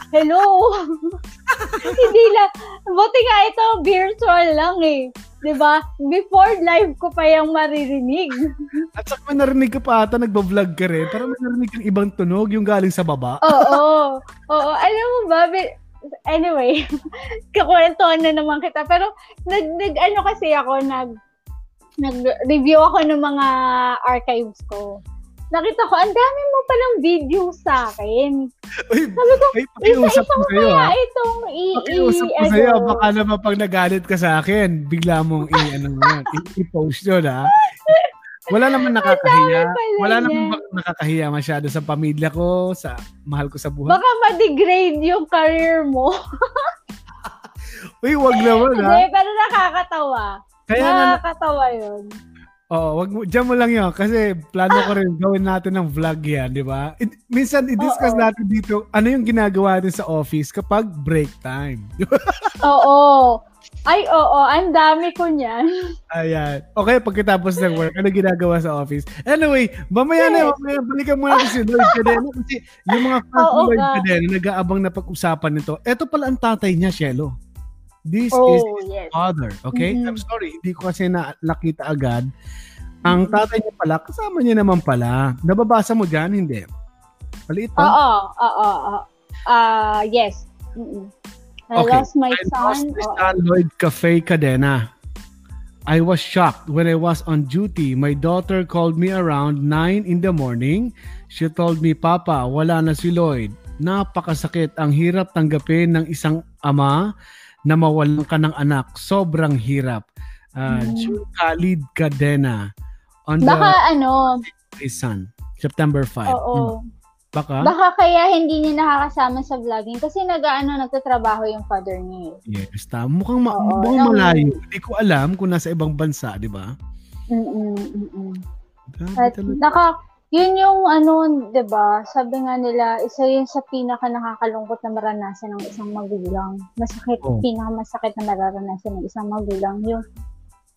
Hello. Hindi lang. Buti nga ito, virtual lang eh. 'Di ba? Before live ko pa yung maririnig. At saka may narinig ka pa ata, nagbo-vlog ka rin, pero may narinig kang ibang tunog, yung galing sa baba. Oo. Oo. Alam mo ba, bi- anyway, kakwentuhan na naman kita. Pero, nag, nag ano kasi ako, nag, nag-review ako ng mga archives ko. Nakita ko, ang dami mo palang video sa akin. Uy, Sabi ko, ay, pakiusap ko sa'yo kaya ha. itong i... Pakiusap ko sa'yo, ano, baka naman pag nagalit ka sa akin, bigla mong i, ano i-post yun ha. Wala naman nakakahiya. Wala niya. naman nakakahiya masyado sa pamilya ko, sa mahal ko sa buhay. Baka ma-degrade yung career mo. Uy, wag naman ha. Hindi, pero nakakatawa. Kaya Nakakatawa yun. Oo, wag mo, dyan mo lang yun. Kasi plano ko rin gawin natin ng vlog yan, di ba? It, minsan, i-discuss Oo. natin dito, ano yung ginagawa natin sa office kapag break time. oo. Ay, oo. Ang dami ko niyan. Ayan. Okay, pagkatapos ng work, ano ginagawa sa office? Anyway, mamaya yes. na, mamaya, balikan muna si Lloyd Cadena. Kasi yung mga fans ni Lloyd Cadena, nag-aabang na pag-usapan nito. Ito pala ang tatay niya, Shelo. This oh, is his yes. father. Okay? Mm-hmm. I'm sorry, hindi ko kasi na, nakita agad. Ang mm-hmm. tatay niya pala, kasama niya naman pala. Nababasa mo dyan? Hindi. Maliit pa? Oo, oo, oo. Ah, yes. Mm-mm. I okay. lost my I son. Lost my son, Lloyd Cafe Cadena. I was shocked when I was on duty. My daughter called me around 9 in the morning. She told me, Papa, wala na si Lloyd. Napakasakit. Ang hirap tanggapin ng isang ama na mawalan ka ng anak. Sobrang hirap. Uh, mm. Khalid Cadena. On Baka the, ano? His son. September 5. Oo. Mm. Baka? Baka kaya hindi niya nakakasama sa vlogging kasi nag-ano, nagtatrabaho yung father niya. Eh. Yes, ta. Mukhang, ma- Oo, mukhang malayo. Hindi ko alam kung nasa ibang bansa, di ba? Mm-mm, mm-mm. At naka, yun yung ano, 'di ba? Sabi nga nila, isa yun sa pinaka nakakalungkot na maranasan ng isang magulang. Masakit, oh. pinaka masakit na mararanasan ng isang magulang yung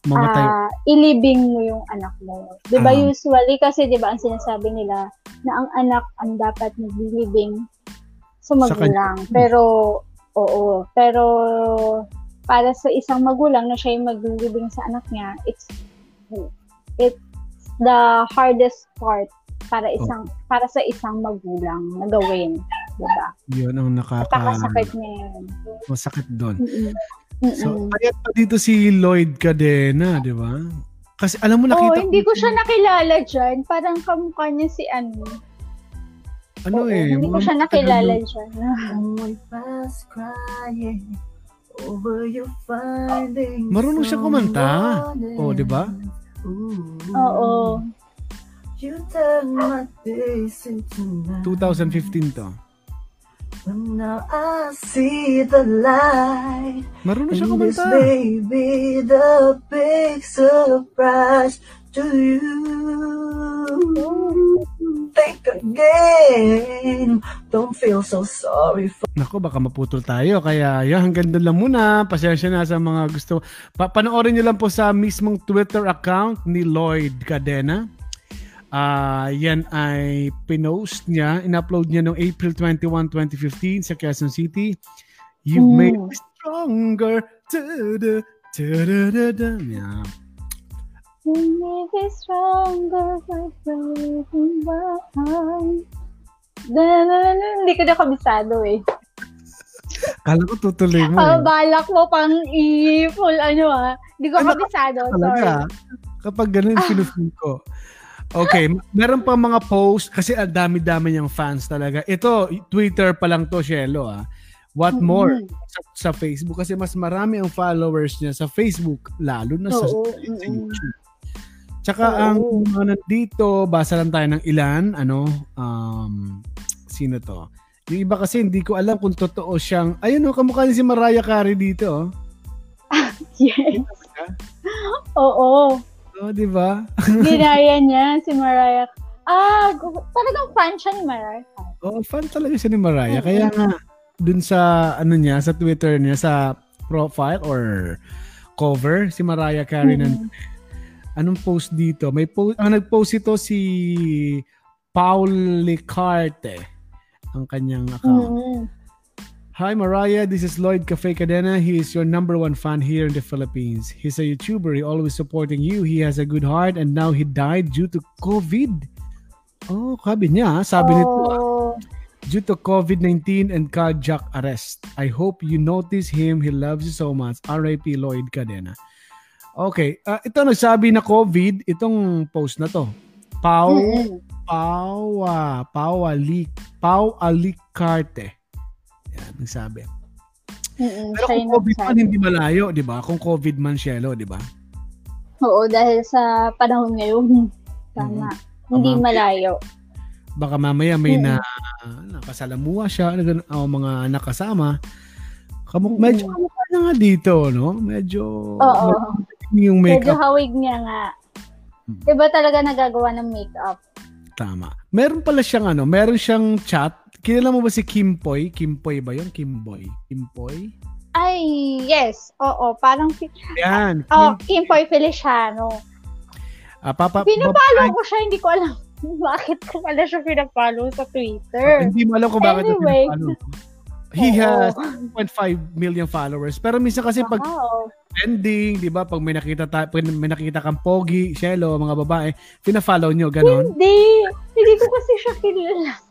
mamatay. Uh, ilibing mo yung anak mo. 'Di ba uh, usually kasi 'di ba ang sinasabi nila na ang anak ang dapat maglilibing sa magulang. Sa pero oo, pero para sa isang magulang na siya yung maglilibing sa anak niya, it's it's the hardest part para isang oh. para sa isang magulang na gawin, 'di ba? 'Yun ang nakaka Napakasakit niya yun. Masakit doon. Mm-mm. So, kaya pa dito si Lloyd Cadena, di ba? Kasi alam mo nakita oh, hindi ko siya nakilala dyan. Parang kamukha niya si ano. Ano Oo, eh? Hindi ko siya nakilala dyan. Marunong siya kumanta. Oh, di ba? Oo. 2015 to. When now I see the light. Marunong siya kumanta. This may be the big surprise to you. Think again. Don't feel so sorry for... Nako, baka maputol tayo. Kaya yan, hanggang doon lang muna. Pasensya na sa mga gusto. Pa panoorin nyo lang po sa mismong Twitter account ni Lloyd Cadena. Uh, yan ay pinost niya, in-upload niya noong April 21, 2015 sa Quezon City. You mm. made me stronger. Ta-da, ta-da-da-da. Yeah. You made me stronger by breaking Hindi ko na kabisado eh. Kala ko tutuloy mo. Ah, balak mo pang i-full ano ah. Hindi ko kabisado. Sorry. Kapag ganun, ah. ko. Okay, meron pa mga post kasi ang dami-dami niyang fans talaga. Ito, Twitter pa lang to, Shelo ah. What mm-hmm. more sa, sa Facebook kasi mas marami ang followers niya sa Facebook lalo na sa, Oo, sa YouTube. Tsaka Oo. ang mga nandito, basa lang tayo ng ilan, ano, um, sino to? Yung iba kasi hindi ko alam kung totoo siyang, ayun o, oh, kamukha niya si Mariah Carey dito. Oh. yes. Oo. Oh, di ba? Ginaya niya si Mariah. Ah, talagang fan siya ni Mariah. Oo, oh, fan talaga siya ni Mariah. Kaya nga, dun sa, ano niya, sa Twitter niya, sa profile or cover, si Mariah Carey mm-hmm. Anong post dito? May post, ang nag-post ito si Paul Licarte, ang kanyang account. Mm-hmm. Hi Mariah, this is Lloyd Cafe Cadena. He is your number one fan here in the Philippines. He's a YouTuber. He always supporting you. He has a good heart and now he died due to COVID. Oh, sabi niya, sabi oh. nito. Due to COVID-19 and cardiac arrest. I hope you notice him. He loves you so much. R.I.P. Lloyd Cadena. Okay, uh, ito nagsabi na COVID, itong post na to. Pau, mm-hmm. Pau, uh, Pau, Ali, Pau Alicarte. Yan, nagsabi. Mm-mm, Pero kung COVID man, hindi malayo, di ba? Kung COVID man, Shelo, di ba? Oo, dahil sa panahon ngayon. Tama. Mm-hmm. Hindi Ama, malayo. Baka mamaya may mm-hmm. na nakasalamuha siya, o mga nakasama. Kamuk mm-hmm. medyo kamukha na nga dito, no? Medyo Oo. yung Medyo makeup. hawig niya nga. Hmm. Iba talaga nagagawa ng makeup. Tama. Meron pala siyang ano, meron siyang chat. Kilala mo ba si Kimpoy? Kimpoy ba yun? Kimboy? Kimpoy? Ay, yes. Oo, parang Yan. oh, Kim, Kim Poy Feliciano. ah, papa, Pinapalo ko siya, hindi ko alam bakit ko pala siya pinapalo sa Twitter. Hindi mo alam kung bakit Anyway. pinapalo. He has 1.5 million followers. Pero minsan kasi pag Wow. trending, di ba? Pag may nakita, ta- pag may nakita kang pogi, shelo, mga babae, pina-follow nyo, ganon. Hindi. Hindi ko kasi siya kilala.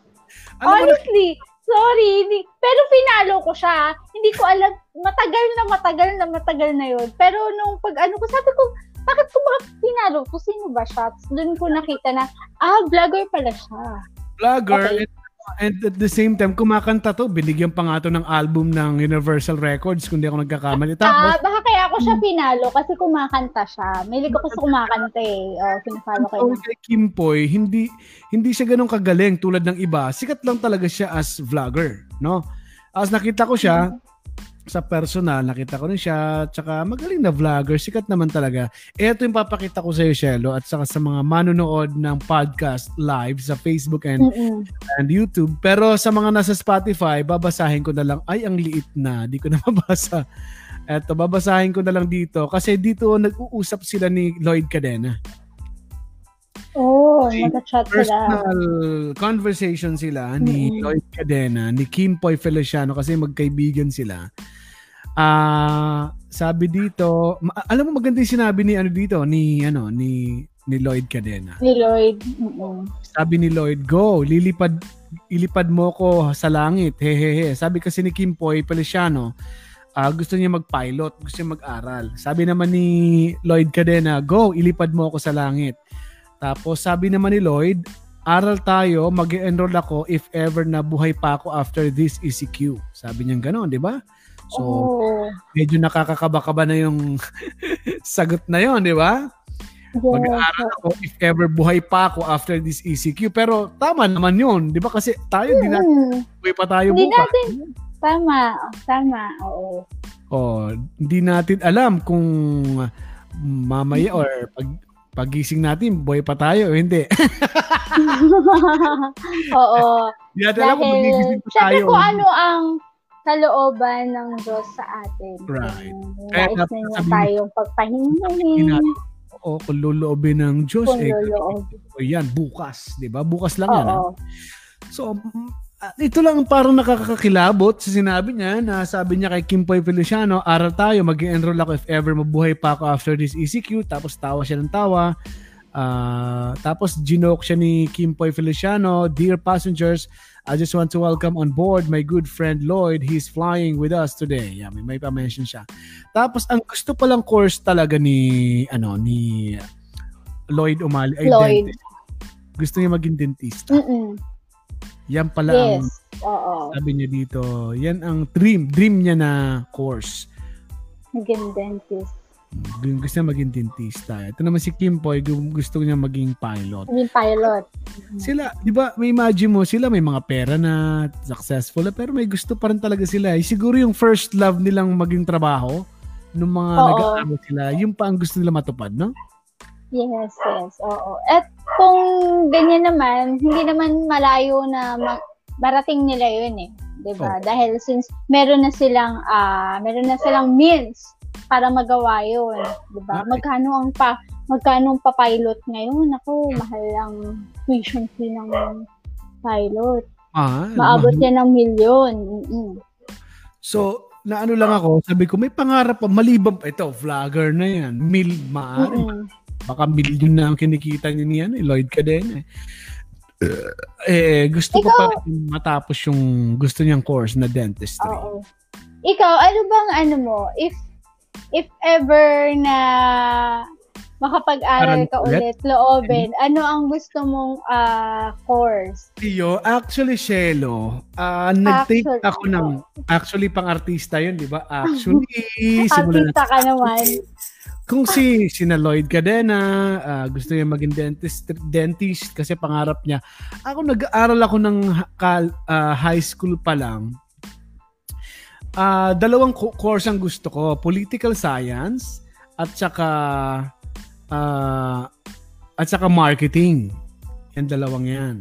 Alam mo na, Honestly, sorry. Hindi, pero pinalo ko siya. Hindi ko alam. Matagal na matagal na matagal na yun. Pero nung pag ano ko, sabi ko, bakit ko ba pinalo ko? Sino ba siya? Doon ko nakita na, ah, vlogger pala siya. vlogger, Okay. and, and at the same time, kumakanta to. Binigyan pa nga to ng album ng Universal Records, kung di ako nagkakamali. Ah, Tapos, baka kaya ako siya pinalo kasi kumakanta siya. May ko kasi kumakanta eh. Oh, pinapalo ko yun. kay Kim Poy, hindi hindi siya ganun kagaling tulad ng iba. Sikat lang talaga siya as vlogger, no? As nakita ko siya sa personal, nakita ko rin siya, tsaka magaling na vlogger, sikat naman talaga. Ito yung papakita ko sa iyo, Shelo, at saka sa mga manonood ng podcast live sa Facebook and, Mm-mm. and YouTube. Pero sa mga nasa Spotify, babasahin ko na lang, ay, ang liit na, di ko na mabasa. Eto, babasahin ko na lang dito kasi dito nag-uusap sila ni Lloyd Cadena Oh, nag-chat sila. personal conversation sila ni Mm. Lloyd Cadena, ni Kim Poy Feliciano kasi magkaibigan sila. Ah, sabi dito, ma- alam mo maganda yung sinabi ni ano dito, ni ano, ni ni Lloyd Cadena. Ni Lloyd. Mm-mm. Sabi ni Lloyd, "Go, lilipad ilipad mo ko sa langit." Hehehe. Sabi kasi ni Kim Poy Feliciano, ah, gusto niya mag-pilot, gusto niya mag-aral. Sabi naman ni Lloyd Cadena, "Go, ilipad mo ako sa langit." Tapos sabi naman ni Lloyd, aral tayo, mag enroll ako if ever na buhay pa ako after this ECQ. Sabi niya gano'n, di ba? So, oh, medyo nakakakaba-kaba na yung sagot na yon, di ba? Mag-aaral ako if ever buhay pa ako after this ECQ. Pero tama naman yun, di ba? Kasi tayo, di na Mm, buhay pa tayo Hindi bukas. natin, tama, tama, oo. Oh, hindi natin alam kung mamaya or pag pagising natin, buhay pa tayo o hindi. oo. Hindi natin alam kung magigising pa tayo. kung ano ang kalooban ng Diyos sa atin. Right. Kung Kaya nais na niya tayong pagpahingin, Oo, kung loloobin ng Diyos, kung eh, loloob. o yan, bukas, di ba? Bukas lang yan. ah. So, ah, ito lang parang nakakakilabot sa sinabi niya na sabi niya kay Kim Poy Feliciano, aral tayo, mag enroll ako if ever mabuhay pa ako after this ECQ. Tapos tawa siya ng tawa. Ah, tapos ginoke siya ni Kim Poy Feliciano, Dear passengers, I just want to welcome on board my good friend Lloyd. He's flying with us today. Yeah, may, may pa-mention siya. Tapos ang gusto palang course talaga ni ano ni Lloyd Umali ay Lloyd. dentist. Gusto niya maging dentista. Mm-mm. Yan pala ang Yes. Oo. sabi niya dito. Yan ang dream, dream niya na course. Naging dentist. Gu- Gusto niya maging dentista. Ito naman si Kim Poy, gu- gusto niya maging pilot. Naging pilot. Sila, di ba, may imagine mo, sila may mga pera na successful na, pero may gusto pa rin talaga sila. Eh, siguro yung first love nilang maging trabaho, nung mga nag-aaral sila, yung pa ang gusto nila matupad, no? Yes, yes. Oo. At kung ganyan naman, hindi naman malayo na ma- marating nila yun eh. 'Di ba? Oo. Dahil since meron na silang ah meron na silang means para magawa yun, 'di ba? Magkano ang pa magkano ang pa-pilot ngayon? Ako, mahal ang tuition fee ng pilot. Ah, Maabot mahal. yan ng milyon. Mm-mm. So, naano lang ako, sabi ko, may pangarap pa, maliban ito, vlogger na yan, mil, maaari, Mm-mm. baka milyon na ang kinikita niya niyan, eh, Lloyd Cadena. Eh. eh, gusto ko Ikaw- pa rin matapos yung gusto niyang course na dentistry. Oo. Ikaw, ano bang ano mo, if if ever na makapag-aral Aral ka ulit? ulit, loobin, ano ang gusto mong ah, course? Iyo, actually, Shelo, ah nag-take Actually, ako ng, actually, pang-artista yun, di ba? Actually, simulan Artista ka naman. Kung si sina Lloyd Cadena, ah, gusto niya maging dentist, dentist kasi pangarap niya. Ako nag-aaral ako ng ah, high school pa lang. Ah, dalawang co- course ang gusto ko, political science at saka uh, at saka marketing. Yan dalawang yan.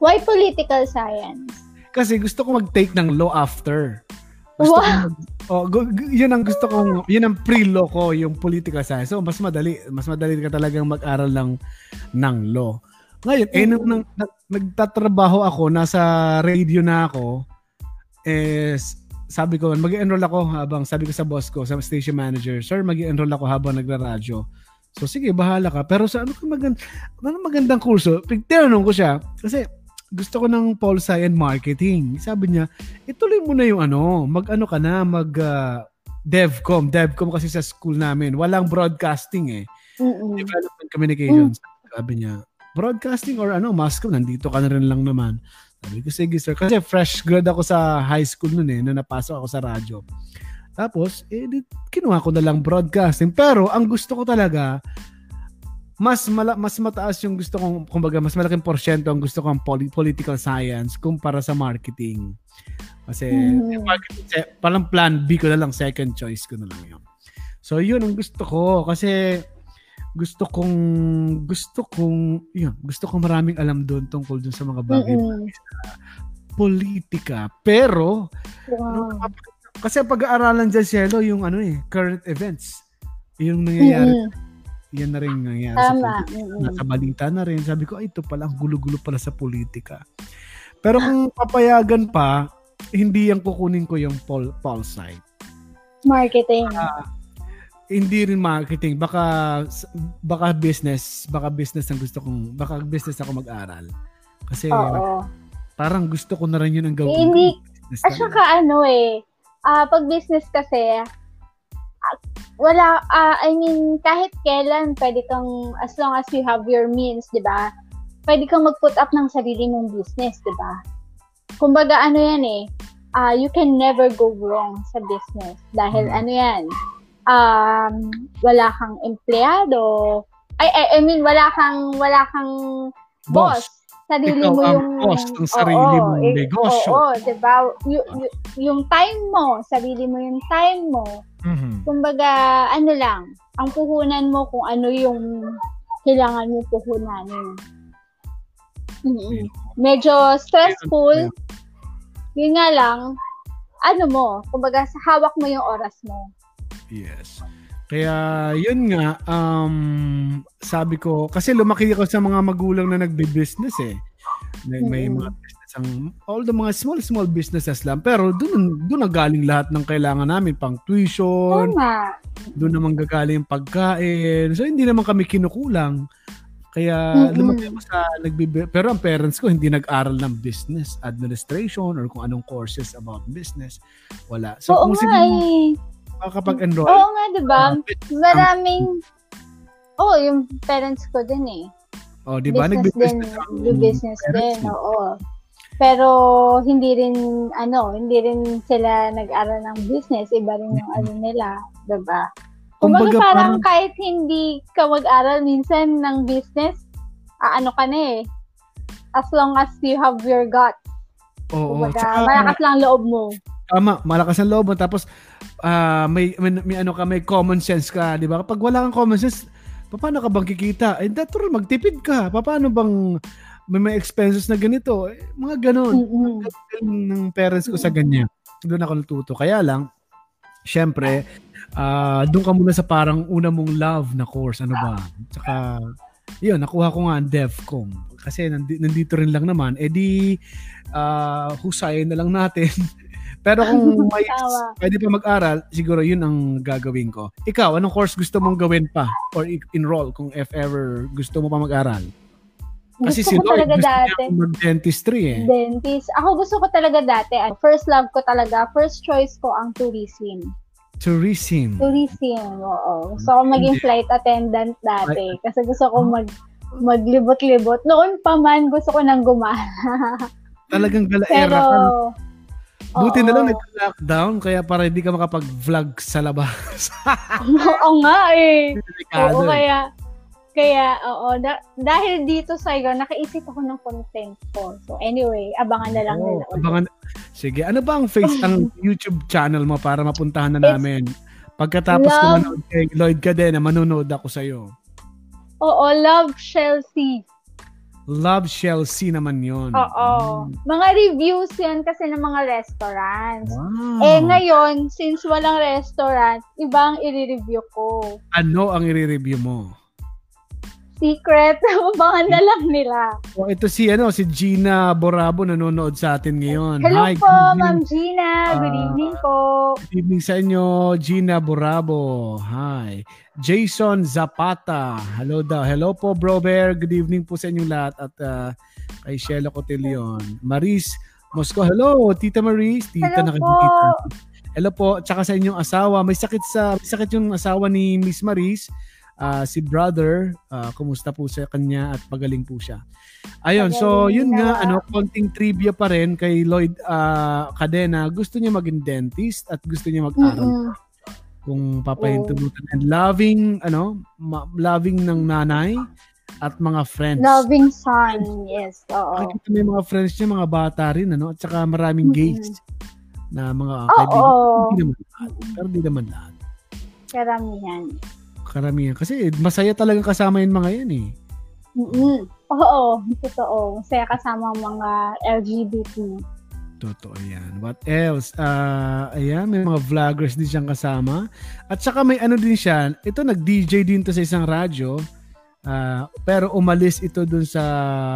Why political science? Kasi gusto ko mag-take ng law after. Gusto Wow. mag, oh, yun ang gusto kong, yun ang pre-law ko, yung political science. So, mas madali, mas madali ka talagang mag-aral ng, ng law. Ngayon, eh, nung, nang, nag- nagtatrabaho ako, nasa radio na ako, eh, s- sabi ko, mag enroll ako habang, sabi ko sa boss ko, sa station manager, sir, mag enroll ako habang nagra-radyo. So, sige, bahala ka. Pero sa ano ka magand ano magandang kurso? Tinanong ko siya, kasi gusto ko ng Paul and Marketing. Sabi niya, ituloy mo na yung ano, mag-ano ka na, mag ah, DevCom. DevCom kasi sa school namin. Walang broadcasting eh. Mm-mm. Development Communications. Sabi niya, broadcasting or ano, mass com, nandito ka na rin lang naman. Sabi ko, sige sir. Kasi fresh grad ako sa high school noon eh, na napasok ako sa radyo. Tapos, eh, kinuha ko na lang broadcasting. Pero, ang gusto ko talaga, mas mala, mas mataas yung gusto kong, kumbaga, mas malaking porsyento ang gusto kong poli- political science kumpara sa marketing. Kasi, yung marketing, se- parang plan B ko na lang, second choice ko na lang yun. So, yun ang gusto ko. Kasi, gusto kong, gusto kong, yun, gusto kong maraming alam doon tungkol doon sa mga bagay Mm-mm. politika. Pero, Wow. kasi pag-aaralan dyan, Cielo, yung ano eh, current events. Yung nangyayari, Mm-mm. yan na rin nangyayari sa Tama. politika. Mm-mm. Nasa balita na rin. Sabi ko, ay, ito pala, ang gulo-gulo pala sa politika. Pero kung papayagan pa, hindi yung kukunin ko yung pol, pol side. Marketing. Hindi rin marketing. Baka, baka business. Baka business ang gusto kong, baka business ako mag-aral. Kasi Oo. parang gusto ko na rin yun ang gawin. Eh, hindi- At saka ano eh, ah pag business kasi, ah, wala, ah, I mean, kahit kailan, pwede kang, as long as you have your means, di ba? Pwede kang mag-put up ng sarili mong business, di ba? Kumbaga, ano yan eh, ah you can never go wrong sa business. Dahil Hmm. ano yan, um, wala kang empleyado, ay, ay, I mean, wala kang, wala kang boss. Boss. Sarili Ikaw mo ang yung... boss ng sarili mong eh, negosyo. Oo, di ba? Y- y- yung time mo, sarili mo yung time mo. Mhm. Kumbaga, ano lang, ang puhunan mo kung ano yung kailangan mo puhunanin. Mm-mm. Medyo stressful. Yun nga lang, ano mo, kumbaga, hawak mo yung oras mo. Yes. Kaya yun nga, um, sabi ko, kasi lumaki ako sa mga magulang na nagbe-business eh. May, may Mm. mga business ang, all the mga small, small businesses lang. Pero doon, doon ang galing lahat ng kailangan namin, pang tuition, Tama. doon naman gagaling yung pagkain. So, hindi naman kami kinukulang. Kaya Mm-mm. lumaki ako sa nagbibi pero ang parents ko hindi nag-aral ng business administration or kung anong courses about business. Wala. So Oo kung nga sige eh. Makakapag-enroll, Oo nga, di ba? ah, Maraming, oo, yung parents ko din eh. oh, di ba? business din, do business din, oo. Pero hindi rin ano, hindi rin sila nag-aral ng business, iba rin yung ano nila, 'di ba? Kumbaga Kumbaga, parang parang- kahit hindi ka mag-aral minsan ng business, ah, ano ka na eh. As long as you have your gut. Oo. Kumbaga, Tsaka, malakas lang loob mo. Tama, malakas ang loob mo. Tapos, ah, may, may, may ano ka, may common sense ka, di ba? Kapag wala kang common sense, paano ka bang kikita? Eh, natural, magtipid ka. Paano bang may may expenses na ganito? Eh, mga ganon. Galing ng parents ko sa ganyan. Doon ako natuto. Kaya lang, syempre, ah doon ka muna sa parang una mong love na course. Ano ba? Tsaka, yun, nakuha ko nga ang DevCom. Kasi nandi, nandito rin lang naman. Eh di, ah husayin na lang natin. Pero kung may pwede pa mag-aral, siguro yun ang gagawin ko. Ikaw, anong course gusto mong gawin pa? Or enroll kung if ever gusto mo pa mag-aral? Kasi gusto si Lloyd, talaga gusto dati. niya mag-dentistry eh. Dentist. Ako gusto ko talaga dati. ah, First love ko talaga, first choice ko ang tourism. Tourism. Tourism, oo. Gusto ko maging flight attendant dati. Kasi gusto ko mag maglibot-libot. Noon pa man, gusto ko nang gumana. Talagang Pero, galaera ka. Buti na lang nag-lockdown kaya para hindi ka makapag-vlog sa labas. Oo nga eh. Oo, eh. kaya, kaya, oo. Da- dahil dito sa iyo, nakaisip ako ng content ko. So anyway, abangan na lang Oo, nila. ulit. abangan. Sige, ano ba ang face ang YouTube channel mo para mapuntahan na It's- namin? Pagkatapos ko Love. manood kay Lloyd Cadena, manonood ako sa'yo. Oo, Love Chelsea. Love Shell C naman yon. Oo. Mga reviews yan kasi ng mga restaurants. Wow. Eh ngayon, since walang restaurant, ibang i-review ko. Ano ang i-review mo? Secret, abangan na lang nila. Oh, ito si ano si Gina Borabo nanonood sa atin ngayon. Hello Hi, po. Ma'am Gina. Good Ah, evening po. Good evening sa inyo, Gina Borabo. Hi. Jason Zapata. Hello daw. Hello po, Bro Bear. Good evening po sa inyong lahat. At ah, kay Shelo Cotillion. Maris Mosco. Hello, Tita Maris. Tita Hello po. nakikita. Hello po. Tsaka sa inyong asawa. May sakit sa may sakit yung asawa ni Miss Maris. Ah, si brother, ah, kumusta po sa kanya at pagaling po siya. Ayun, so yun nga, ano, konting trivia pa rin kay Lloyd ah, Cadena. Gusto niya maging dentist at gusto niya mag-aral Mm-mm. kung papahintunutan and loving ano ma- loving ng nanay at mga friends Loving son. Yes, oo. Nakikita mo yung mga friends niya mga bata rin ano at saka maraming Mm-mm. gays na mga Oo. kaibigan hindi naman lahat pero hindi naman lahat Karamihan. Karamihan kasi masaya talaga kasama yung mga yan eh Mm-mm. Oo, totoo. Masaya kasama ang mga LGBT. Totoo yan. What else? Ah, ayan, may mga vloggers din siyang kasama. At saka may ano din siya, ito nag-DJ din to sa isang radyo. Ah, pero umalis ito dun sa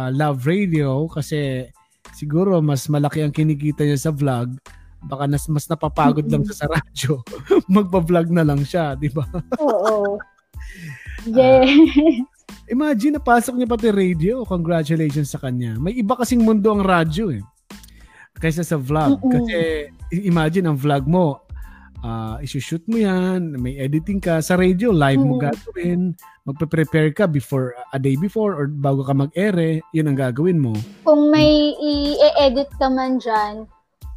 Love Radio kasi siguro mas malaki ang kinikita niya sa vlog. Baka nas, mas napapagod lang siya sa radyo. Magpa-vlog na lang siya, di ba? Oo. Yes. Imagine, napasok niya pati radio. Congratulations sa kanya. May iba kasing mundo ang radyo eh. Kaysa sa vlog. Mm-mm. Kasi imagine ang vlog mo, ah isushoot mo yan, may editing ka. Sa radio, live mo Mm. gagawin. Magpe-prepare ka before, a day before or bago ka mag-ere. Yun ang gagawin mo. Kung may i-edit ka man dyan,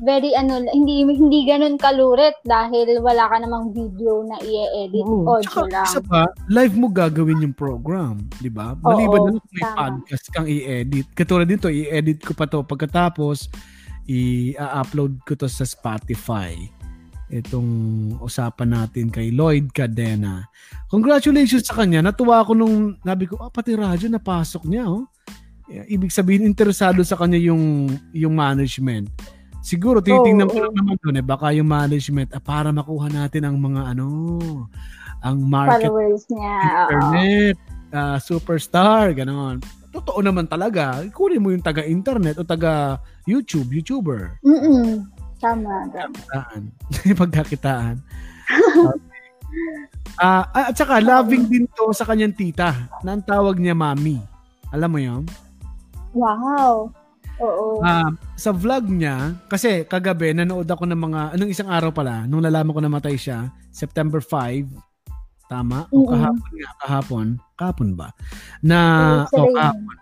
very ano, hindi hindi ganun kalurit dahil wala ka namang video na i-edit. Oo. Audio Tsaka, lang. isa pa, live mo gagawin yung program. Di ba? Maliban na lang kung may podcast kang i-edit. Katulad dito, i-edit ko pa to pagkatapos, i-upload ko to sa Spotify. Itong usapan natin kay Lloyd Cadena. Congratulations sa kanya. Natuwa ako nung nabi ko, ah, pati radyo napasok niya. Oh. Ibig sabihin, interesado sa kanya yung, yung management. Siguro, titingnan ko Oo. lang naman doon eh, baka yung management, ah, para makuha natin ang mga ano, ang market Followers niya. internet, ah, superstar, gano'n. Totoo naman talaga. Kunin mo yung taga-internet o taga-YouTube, YouTuber. Mm-mm. Tama. Pagkakitaan. Pagkakitaan. Ah, at saka, loving din to sa kanyang tita na ang tawag niya mami. Alam mo yun? Wow. Oo. Ah, sa vlog niya, kasi kagabi nanood ako ng mga, anong isang araw pala, nung nalaman ko namatay siya, September 5, tama? O Mm-mm. kahapon nga, kahapon. Kahapon ba? Na, o yun. kahapon.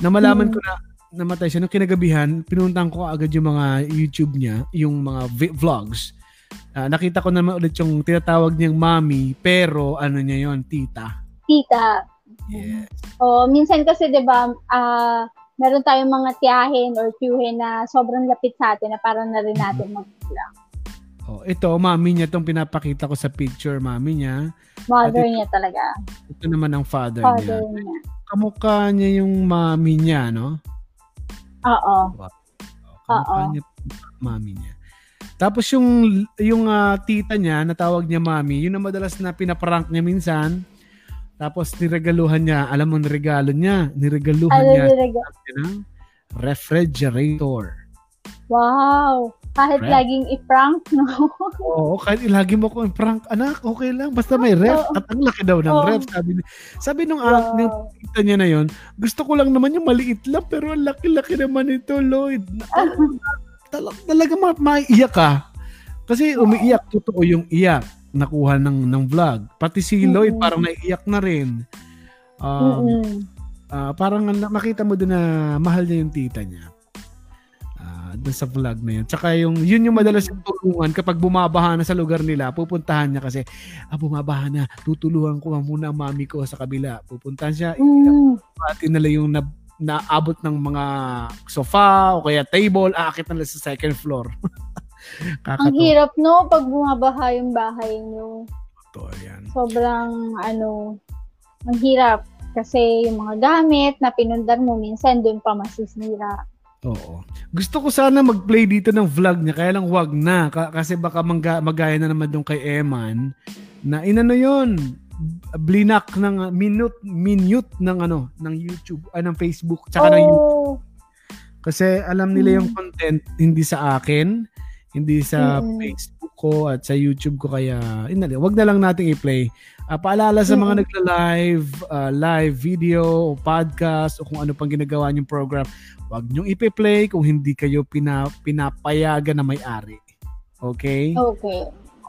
Na malaman Mm. ko na namatay siya. Nung kinagabihan, pinuntan ko agad yung mga YouTube niya, yung mga vi- vlogs. Ah, nakita ko naman ulit yung tinatawag niyang mommy, pero ano niya yon tita. Tita. Yes. O, minsan kasi 'di ba, ah meron tayong mga tiyahin or tiyuhin na sobrang lapit sa atin na parang na rin natin mag Oh, ito, mami niya itong pinapakita ko sa picture, mami niya. Mother Ate- niya talaga. Ito naman ang father, niya. Father niya. kamukha niya yung mami niya, no? Oo. Kamukha Oo. niya mami niya. Tapos yung yung ah, tita niya, natawag niya mami, yun ang madalas na pinaprank niya minsan. Tapos niregaluhan niya, alam mo regalo niya, niregaluhan Ano niya siya ng refrigerator. Wow. Kahit Right. laging i-prank, no? Oo, kahit ilagi mo ko prank, anak, okay lang. Basta may ref. Oo. At ang laki daw ng Oo. ref. Sabi, ni- sabi nung, ah, Wow. tita niya na yon gusto ko lang naman yung maliit lang, pero ang laki-laki naman ito, Lloyd. Tal- talaga ma- maiiyak ka. Kasi umiiyak, totoo yung iyak. Nakuha ng, ng vlog. Pati si Lloyd Mm-mm. parang naiiyak na rin. Um, Mm-mm. ah, parang makita mo doon na mahal niya yung tita niya. Ah, doon sa vlog na yun. Tsaka yung, yun yung madalas yung tulungan kapag bumabaha na sa lugar nila, pupuntahan niya kasi, ah, bumabaha na, tutulungan ko muna ang mami ko sa kabila. Pupuntahan siya, Mm. pati nila yung na, naabot ng mga sofa o kaya table, aakit nila sa second floor. Ang hirap no, pag bumabaha yung bahay nyo. Totoo yan. Sobrang, ano, ang hirap. Kasi yung mga gamit na pinundar mo, minsan doon pa masisira. Oo. Gusto ko sana mag-play dito ng vlog niya, kaya lang wag na. Ka- kasi baka mangga- magaya na naman doon kay Eman, na inano yon blinak ng minute minute ng ano ng YouTube ay ng Facebook tsaka ng YouTube Oh, kasi alam nila yung Mm. content hindi sa akin hindi sa. Facebook ko at sa YouTube ko kaya inali wag na lang nating i-play Ah, paalala sa mga nagla-live ah, live video o podcast o kung ano pang ginagawa niyong program wag niyong ipe-play kung hindi kayo pina, pinapayagan na may-ari okay okay.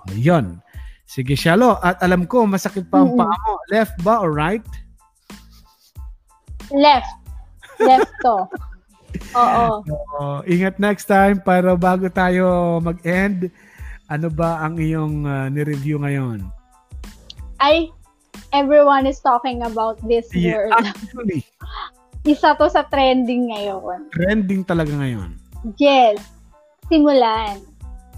Ayun. Sige, Shalo. At alam ko, masakit pa ang Mm-mm. paa mo. Left ba or right? Left. Left to. Oo. Oo. ingat next time para bago tayo mag-end. Ano ba ang iyong uh, ni-review ngayon? Ay, everyone is talking about this Yeah, word. actually, Isa to sa trending ngayon. trending talaga ngayon. Yes. Simulan.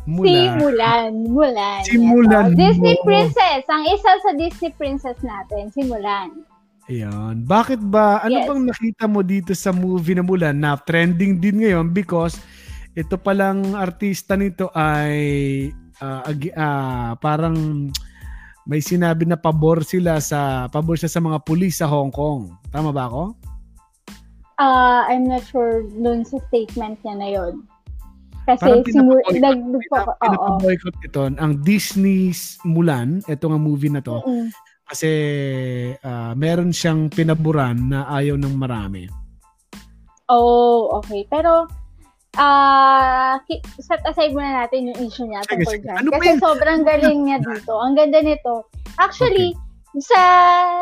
Mula. Simulan. Mulan. Simulan Yes, oh. Disney mo. Princess. Ang isa sa Disney Princess natin. Simulan. Ayan. Bakit ba? Ano Yes. bang nakita mo dito sa movie na Mulan na trending din ngayon because ito palang artista nito ay agi- ah, parang may sinabi na pabor sila sa pabor siya sa mga pulis sa Hong Kong. Tama ba ako? Uh, I'm not sure dun sa statement niya na yun. Kasi Parang simu- pinapaboycott- nag Pinap- oo. Pinapaboycott ito ang Disney's Mulan, ito nga movie na to, Mm-mm. Kasi ah, meron siyang pinaburan na ayaw ng marami. Oh, okay. Pero, ah, ki- set aside muna natin yung issue niya Sige, tungkol sige. dyan. Ano Kasi yun? sobrang galing niya dito. Ang ganda nito. Actually, sa,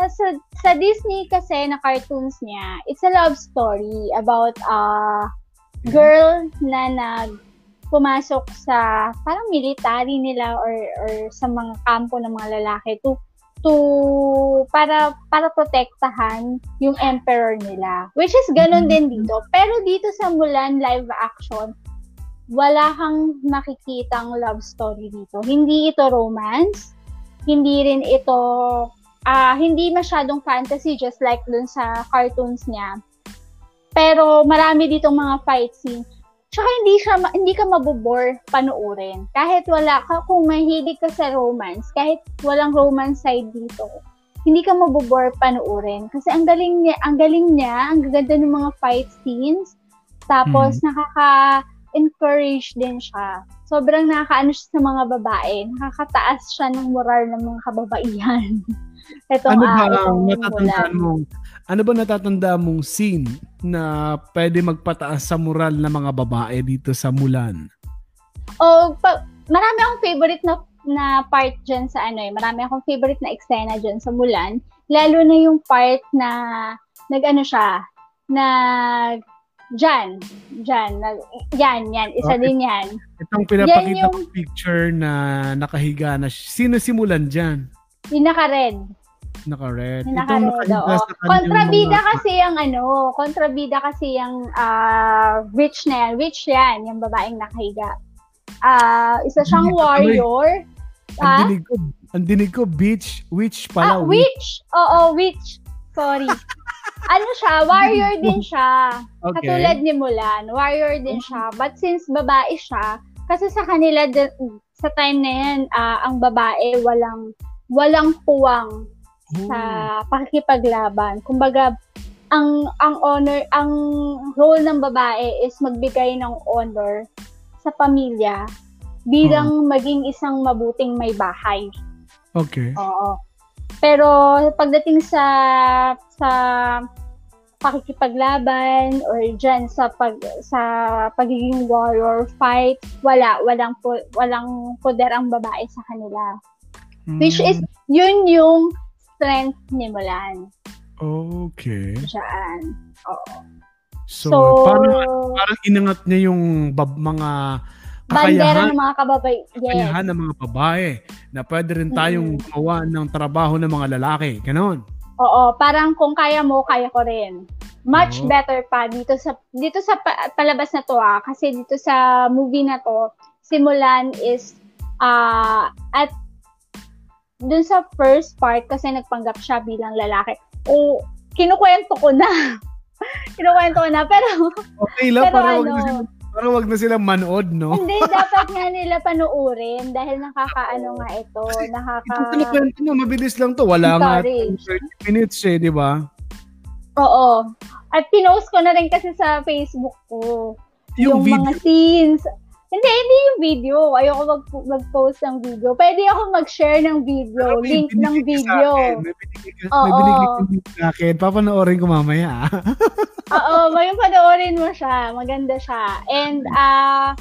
sa sa Disney kasi na cartoons niya, it's a love story about a girl na nag pumasok sa parang military nila or or sa mga kampo ng mga lalaki to to para para protektahan yung emperor nila. Which is ganun din dito. Pero dito sa Mulan live action wala kang makikitang love story dito. Hindi ito romance. Hindi rin ito ah hindi masyadong fantasy just like dun sa cartoons niya. Pero marami ditong mga fight scene Tsaka hindi siya ma- hindi ka mabobore panuorin. Kahit wala ka kung mahilig ka sa romance, kahit walang romance side dito, hindi ka mabobore panuorin kasi ang galing niya, ang galing niya, ang gaganda ng mga fight scenes. Tapos nakaka-encourage din siya. Sobrang nakakaano siya sa mga babae. Nakakataas siya ng moral ng mga kababaihan. Ito ano ba ah, ang itong natatandaan Mulan. Ano ba natatandaan mong scene na pwede magpataas sa moral ng mga babae dito sa Mulan? O, pa, marami akong favorite na na part dyan sa ano eh. Marami akong favorite na eksena dyan sa Mulan. Lalo na yung part na nag-ano siya, nag Jan, Jan, nag, yan, yan, isa Okay. din yan. Itong pinapakita Yan yung- picture na nakahiga na. Sino simulan dyan? Yung naka-red. Naka-red. Itong naka-red, nakahiga oo. Kontrabida mga- kasi yung ano, kontrabida kasi yung ah, witch na yan. Witch yan, yung babaeng nakahiga. Ah, isa siyang tuloy. warrior. Ang Ah? dinig ko, ang dinig ko, beach, witch pala. Ah, witch! Oo, witch. Sorry. ano siya, warrior din siya. Okay. Katulad ni Mulan, warrior din siya. But since babae siya, kasi sa kanila, sa time na yan, ah, ang babae walang walang puwang Sa pakikipaglaban. Kumbaga, ang ang honor, ang role ng babae is magbigay ng honor sa pamilya bilang maging isang mabuting may bahay. okay. Oo. Pero pagdating sa sa pakikipaglaban or diyan sa pag sa pagiging warrior fight, wala walang po, walang poder ang babae sa kanila. Which is Mm, yun yung strength ni Mulan. Okay. Diyan. Oo. So, So, parang, parang inangat niya yung bab, mga bandera ng mga kababay. Yes. kakayahan ng mga babae na pwede rin tayong gumawa ng trabaho ng mga lalaki. Ganon. Oo, parang kung kaya mo, kaya ko rin. Much Oo. better pa dito sa dito sa pa- palabas na to ah kasi dito sa movie na to simulan is uh, at dun sa first part kasi nagpanggap siya bilang lalaki. O kinukwento ko na. kinukwento ko na pero Okay lang pero para wag ano, na sila, para wag na sila manood, no? hindi dapat nga nila panuurin dahil nakakaano nga ito, nakaka Ito kinikwento mo, mabilis lang to. Wala nga Encourage. 30 minutes eh, di ba? Oo. At pinost ko na rin kasi sa Facebook ko. Yung, video. mga scenes. Hindi, hindi yung video. Ayoko mag, mag-post ng video. Pwede ako mag-share ng video. May link ng video. May binigay ka, may binigay ka sa akin. Papanoorin ko mamaya. Oo, may panoorin mo siya. Maganda siya. And, ah,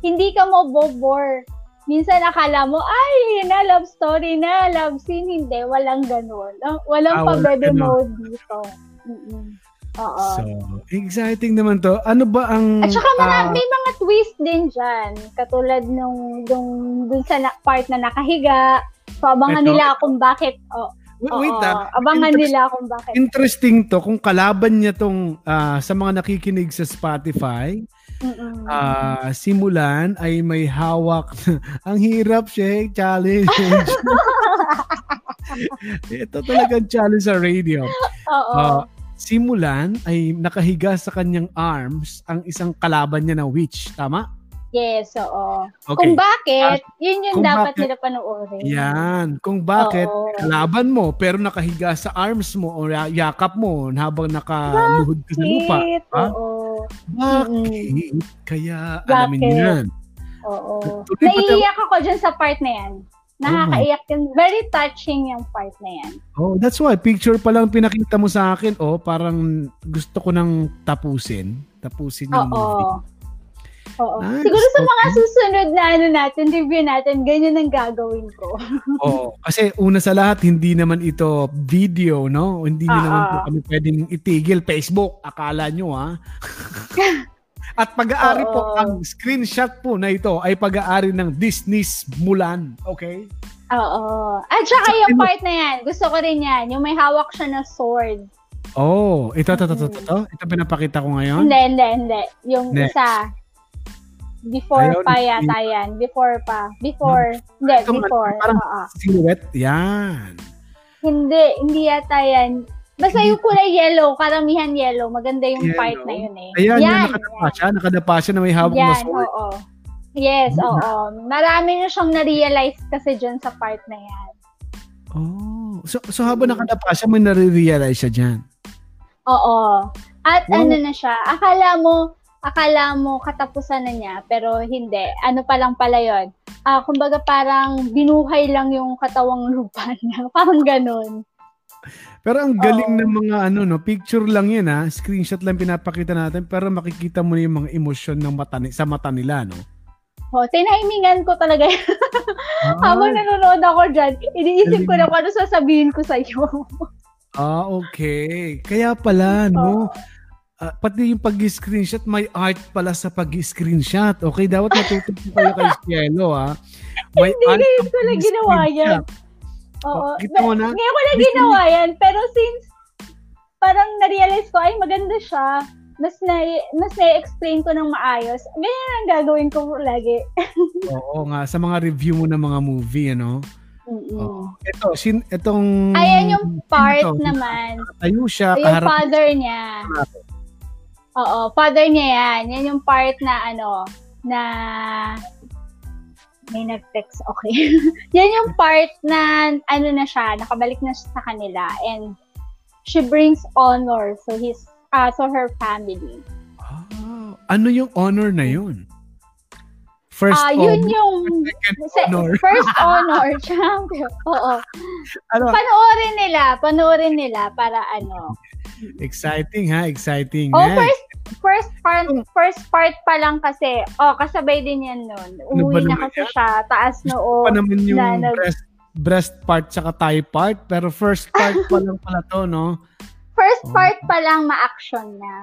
hindi ka mo bobor. Minsan akala mo, ay, yun na, love story na, love scene. Hindi, walang ganun. Ah, Walang Ah, pa walang baby ganun. mode dito. Mm-mm. Oo. so, exciting naman to. Ano ba ang... At saka ah, marami, may mga twist din dyan. Katulad nung, nung dun sa na, part na nakahiga. So, abangan Ito, nila kung bakit. Oh, wait, oo, wait ah. abangan nila kung bakit. Interesting to kung kalaban niya tong ah, sa mga nakikinig sa Spotify, Mm-mm. ah, simulan ay may hawak. ang hirap shake challenge. Ito talagang challenge sa radio. Oo. Ah, simulan ay nakahiga sa kanyang arms ang isang kalaban niya na witch. Tama? yes, oo. Okay. Kung bakit, yun yung dapat bakit- nila panoorin. Yan. Kung bakit Oo. kalaban mo pero nakahiga sa arms mo o ya- yakap mo habang nakaluhod ka sa lupa. Ha? Oo. Bakit? Kaya alamin Bakit? yan. Oo. Tuloy pa tayo- Naiiyak ako dyan sa part na yan. Nakakaiyak yun. Very touching yung part na yan. Oh, that's why picture pa lang pinakita mo sa akin, oh, parang gusto ko nang tapusin. Tapusin yung movie. Oo. Oo. Nice, Siguro sa mga okay. susunod na ano natin, review natin, ganyan ang gagawin ko. Oo, kasi una sa lahat hindi naman ito video, no? Hindi Ah, naman po ah. kami pwedeng itigil Facebook, akala nyo ha. At pag-aari po ang screenshot po na ito ay pag-aari ng Disney's Mulan, okay? Oo. At saka Sa- yung part na yan, gusto ko rin yan, yung may hawak siya na sword. Oh, ito ito ito ito. ito. Ito pinapakita ko ngayon. Hindi, hindi, hindi. Yung Next. isa. Before Ayun, pa yata yan. Before pa. Before. Hindi, Itong ano, before. parang- Oo. Silhouette, yan. Hindi, hindi yata yan. Basta yung kulay yellow, karamihan yellow. Maganda yung Yellow? part na yun eh. Ayan, yan, yan. nakadapa siya. Nakadapa siya na may hawak na sword. oo. Yes, Yan. oo. Marami na siyang na-realize kasi dyan sa part na yan. Oh. So, so habang nakadapa siya, may nare-realize siya dyan. Oo. At Wow. ano na siya, akala mo, akala mo katapusan na niya, pero hindi. Ano pa lang pala yun? Ah, kumbaga parang binuhay lang yung katawang lupa niya. Parang ganun. Pero ang galing Oo. ng mga ano no, picture lang 'yan ha, screenshot lang pinapakita natin pero makikita mo na yung mga emosyon ng mata ni- sa mata nila no. O, tinahimingan ko talaga yun. Habang Ah, nanonood ako dyan, iniisip ko na kung ano sasabihin ko sa'yo. ah, okay. Kaya pala no. Ah, pati yung pag-screenshot, may art pala sa pag-screenshot. Okay, dapat matututo kayo kay Cielo ha. May Hindi, art ko lang ginawa yan. Oo. Oh, kita mo na? Ngayon ko lang Gusto ginawa yan. Pero since parang na-realize ko, ay maganda siya, mas na mas na-explain ko ng maayos. Ganyan ang gagawin ko lagi. Oo nga, sa mga review mo ng mga movie, ano. Mm-mm. Oo. Ito, sin, itong... Ayan yung part ito, naman. Tayo siya, Yung kaharap father niya. Oo, father niya yan. Yan yung part na ano, na may nag-text, okay. yan yung part na ano na siya, nakabalik na siya sa kanila and she brings honor so his uh, so her family. Ah, ano yung honor na yun? First Ah, yun honor, yung second honor. first honor, champion. Oo. Ano? Panoorin nila, panoorin nila para ano. Exciting ha, exciting. Oh, Next. first first part first part pa lang kasi. Oh, kasabay din yan noon. Ano ba Umuwi na naman kasi yan? siya, taas noo. pa naman yung na nag- breast, breast part tsaka thigh part, pero first part pa lang pala to, no? First Oh. part pa lang ma-action na.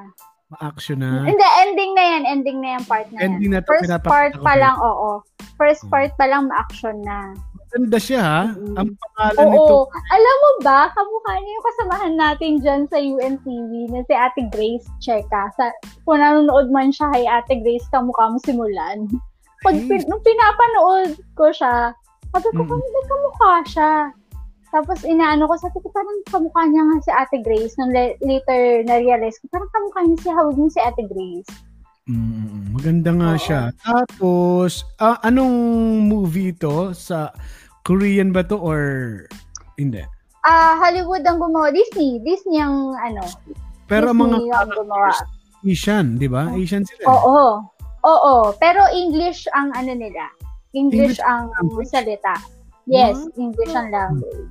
Ma-action na. Hindi, ending na yan. Ending na yung part na Ending yan. na to, First part pa lang, oo. First Hmm. part pa lang ma-action na. Ganda siya ha. Ang pangalan nito. Oo. Alam mo ba, kamukha niya yung kasamahan natin dyan sa UNTV na si Ate Grace Cheka. Sa, kung nanonood man siya kay Ate Grace, kamukha mo simulan. pag pin, nung pinapanood ko siya, sabi ko, Mm. kamukha siya. Tapos inaano ko, sabi ko, parang kamukha niya nga si Ate Grace. Nung le- later na-realize ko, parang kamukha niya si Hawag niya si Ate Grace. Mm, maganda nga Oo. siya. Tapos, ah, anong movie ito? Sa Korean ba to or hindi? Ah, Hollywood ang gumawa. Disney. Disney ang ano. Pero ang mga Disney ang gumawa. Asian, di ba? Asian sila. eh. Oo. Oo. Pero English ang ano nila. English, English ang language? salita. Yes, Ah. English ang language.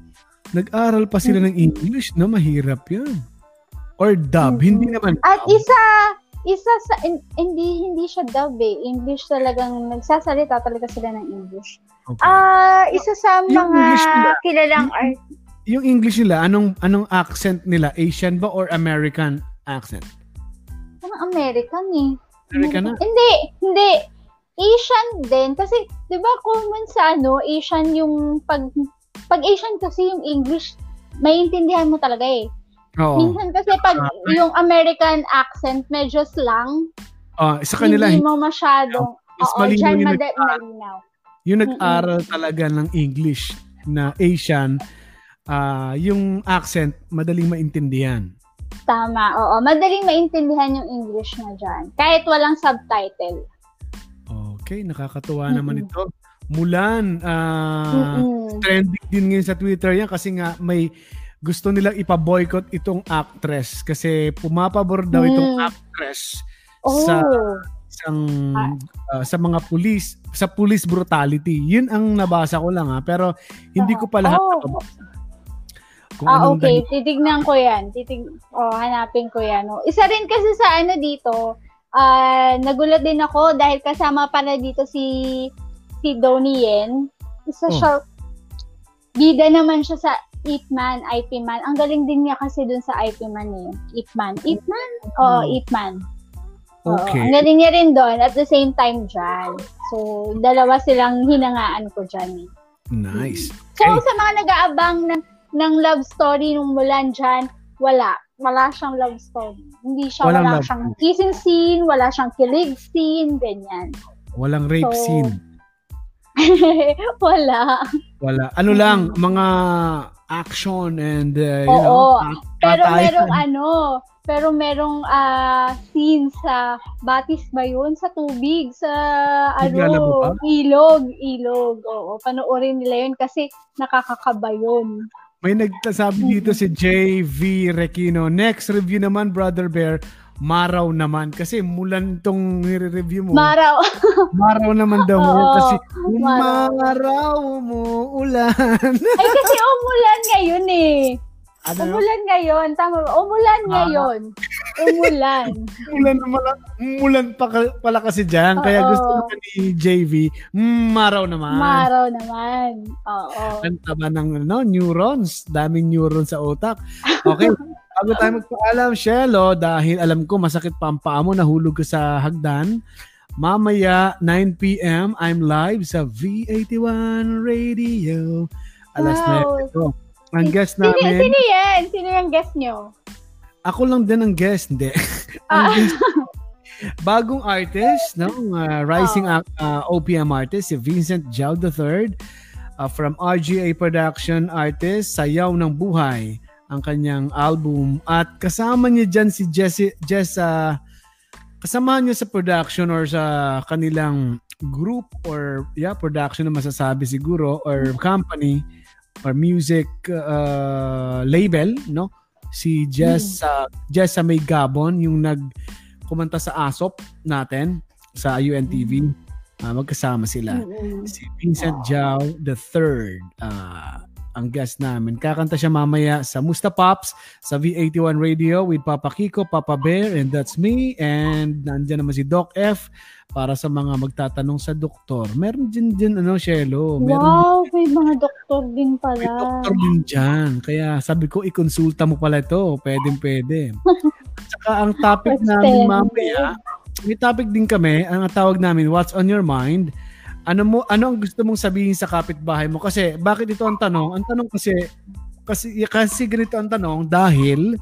Nag-aral pa sila ng English, no? Mahirap yun. Or dub. Mhm. Hindi naman At isa, isa sa, in- hindi, hindi siya dub eh. English talagang, nagsasalita talaga sila ng English. Okay. Ah, isa sa Yung mga English nila. kilalang art. yung English nila, anong anong accent nila? Asian ba or American accent? Mga American eh. American na? Hindi, hindi. Asian din. Kasi, di ba common sa ano, Asian yung pag, pag Asian kasi yung English, maintindihan mo talaga eh. Oo. Minsan kasi pag yung American accent, medyo slang, Ah, sa kanila, hindi mo masyadong, mas oo, malinaw dyan yung, mada- nag- malinaw. yung nag-aral talaga ng English na Asian, ah yung accent, madaling maintindihan. Tama, oo. Madaling maintindihan yung English na dyan. Kahit walang subtitle. Okay, nakakatuwa Mm-mm. naman ito. Mulan, ah, Mm-mm. trending din ngayon sa Twitter yan kasi nga may gusto nilang ipa-boycott itong actress kasi pumapabor daw itong Mm. actress Oh, sa isang ah, sa mga pulis sa police brutality. Yun ang nabasa ko lang ha, pero hindi ko pa lahat Oh. nabasa. Kung Ah, okay. dali- Titignan ko yan. Titig oh, hanapin ko yan. Oh. Isa rin kasi sa ano dito, ah nagulat din ako dahil kasama pala dito si si Donnie Yen. Isa Oh. siya, bida naman siya sa Ip Man, IP Man. Ang galing din niya kasi dun sa IP Man eh. Ip Man. Ip Man? Oo, Hmm. Ip Man. Oo, Okay. Ang galing niya rin doon at the same time dyan. So, dalawa silang hinangaan ko dyan eh. Nice. So, Okay. sa mga nag-aabang ng, ng love story nung Mulan dyan, wala. Wala siyang love story. Hindi siya, Walang wala love siyang kissing scene, wala siyang kilig scene, ganyan. Walang rape So, scene. wala. Wala. Ano lang, mga action and uh, you Oo. know, pat- Pero merong ano, pero merong ah, scene sa batis ba yun? Sa tubig, sa ano, ilog, ilog. Oo, panoorin nila yun kasi nakakakaba yun. May nagsasabi dito si JV Requino. Next review naman, Brother Bear, Maraw naman. Kasi mulan tong nire-review mo. Maraw. Maraw naman daw mo. Oo, Kasi Maraw. mo ulan. Ay, kasi umulan ngayon eh. ano? Umulan ngayon. Tama ba? Umulan Ah. ngayon. Umulan. Mulan naman. Mulan pa, pala kasi dyan. Kaya Oo. gusto naman ni JV, mm, Maraw naman. Maraw naman. Oo. Ang taba ng ano, neurons. Daming neurons sa utak. Okay. Bago tayo magpaalam, Shelo, dahil alam ko masakit pa ang paa mo, nahulog ka sa hagdan. Mamaya, 9pm, I'm live sa V81 Radio. Alas Wow. 9 ito. Ang guest Sino, namin, sino yan? Sino yung guest nyo? ako lang din ang guest, hindi. ang Ah. guest, bagong artist, no? Uh, rising Oh. uh, OPM artist, si Vincent Jao III uh, from RGA Production Artist, Sayaw ng Buhay, ang kanyang album. At kasama niya dyan si Jesse, Jess, uh, kasama niya sa production or sa kanilang group or yeah, production na masasabi siguro or company or music uh, label, no? Si Jess, uh, Jess sa May Gabon, yung nag kumanta sa ASOP natin sa UNTV. Ah, magkasama sila. Si Vincent Jao the third ah, ang guest namin. Kakanta siya mamaya sa Musta Pops sa V81 Radio with Papa Kiko, Papa Bear, and that's me. And nandyan naman si Doc F para sa mga magtatanong sa doktor. Meron din din ano, Shelo. Meron Wow, may mga doktor din pala. may doktor din dyan. Kaya sabi ko, ikonsulta mo pala ito. Pwedeng pwede. At saka ang topic namin mamaya, may topic din kami, ang tawag namin, what's on your mind? Ano mo ano ang gusto mong sabihin sa kapitbahay mo? Kasi bakit ito ang tanong? Ang tanong kasi kasi kasi ganito ang tanong dahil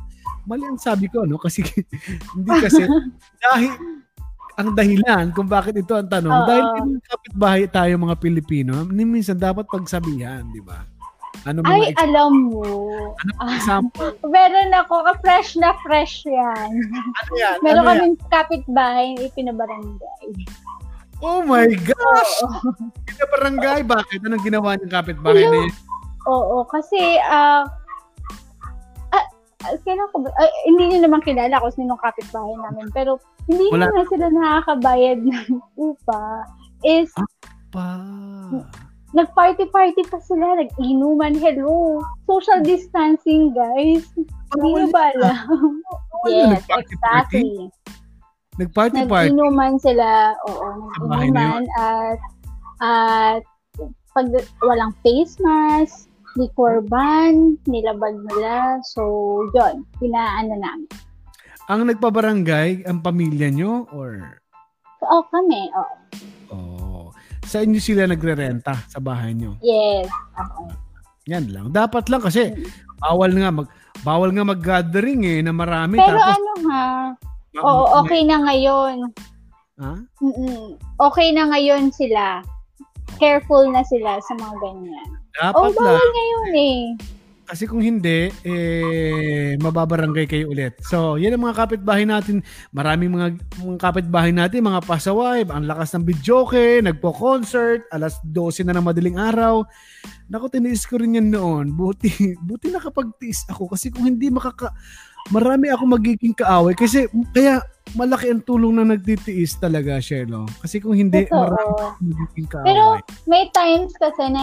mali ang sabi ko no kasi hindi kasi dahil ang dahilan kung bakit ito ang tanong. Oo. Dahil kapitbahay tayo mga Pilipino, minsan dapat pagsabihan, di ba? Ano mga Ay, ex- alam mo. ano mga example? Meron ako, ka-fresh na fresh yan. Ano yan? Meron ano kaming kapitbahay, ipinabarangay. Oh my gosh! Oo. Kita barangay, bakit? Anong ginawa niyang kapitbahay na yun? Oo, kasi, ah, ah, kailan ko ba, hindi niyo naman kilala kung sinong kapitbahay namin, pero hindi Wala. naman sila nakakabayad ng upa. Is, Pa. nag-party-party pa sila, nag-inuman, hello. Social distancing, guys. Hindi ba alam? Yes, nag-party-party? Exactly. Nag-party-party? Nag-inuman sila, oo, nag-inuman at at pag walang face mask, liquor ban, nilabag nila. So, yun, pinaano namin. Ang nagpabarangay, ang pamilya nyo? Or, Oo, kami, oo. oh, sa inyo sila nagre-renta sa bahay nyo? Yes. oo. Yan lang. Dapat lang kasi bawal nga mag bawal nga mag-gathering eh na marami Pero tapos ano ha, oo, okay na ngayon. Ha? Mm-mm. Okay na ngayon sila. Careful na sila sa mga ganyan. Oh, Dapat bawal lang. ngayon eh. Kasi kung hindi, eh, mababarangay kayo ulit. So, yan ang mga kapitbahay natin. Maraming mga, mga kapitbahay natin, mga pasaway, ang lakas ng bidyoke, nagpo-concert, alas 12 na ng madaling araw. Naku, tiniis ko rin yan noon. Buti, buti nakapagtiis ako. Kasi kung hindi makaka... Marami ako magiging kaaway. Kasi kaya malaki ang tulong na nagtitiis talaga, Shelo. Kasi kung hindi, Totoo. marami akong magiging kaaway. Pero may times kasi na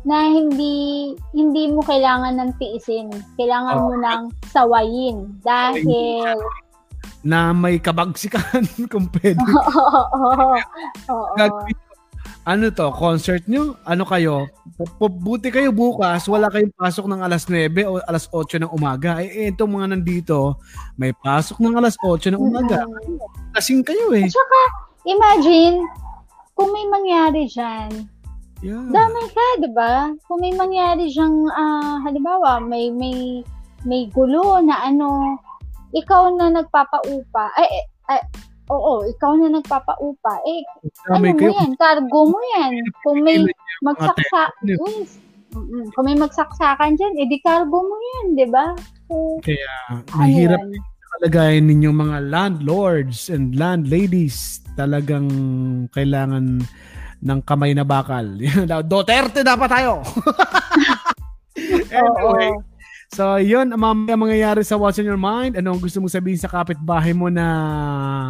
na hindi hindi mo kailangan ng tiisin. Kailangan Oo. mo ng sawayin dahil na may kabagsikan kung pwede. Oo. Oo. Ano to, concert nyo? Ano kayo? Buti kayo bukas, wala kayong pasok ng alas 9 o alas 8 ng umaga. Eh, itong mga nandito, may pasok ng alas 8 ng umaga. Mm-mm. Lasing kayo eh. At saka, imagine, kung may mangyari dyan, Yeah. damay ka, di ba? Kung may mangyari dyang, ah, halimbawa, may, may, may gulo na ano, ikaw na nagpapaupa, ay, ay, ay, oo, ikaw na nagpapaupa, eh, ano Damay mo kayo. yan, cargo mo yan. Kung may magsaksa, yes. Kung may magsaksakan dyan, edi cargo mo yan, di ba? So, Kaya ano mahirap yan? kalagayan ninyong mga landlords and landladies. Talagang kailangan ng kamay na bakal. Duterte dapat tayo! anyway, Oo. So, yun, ang mamaya mangyayari sa What's on Your Mind. Ano ang gusto mong sabihin sa kapitbahay mo na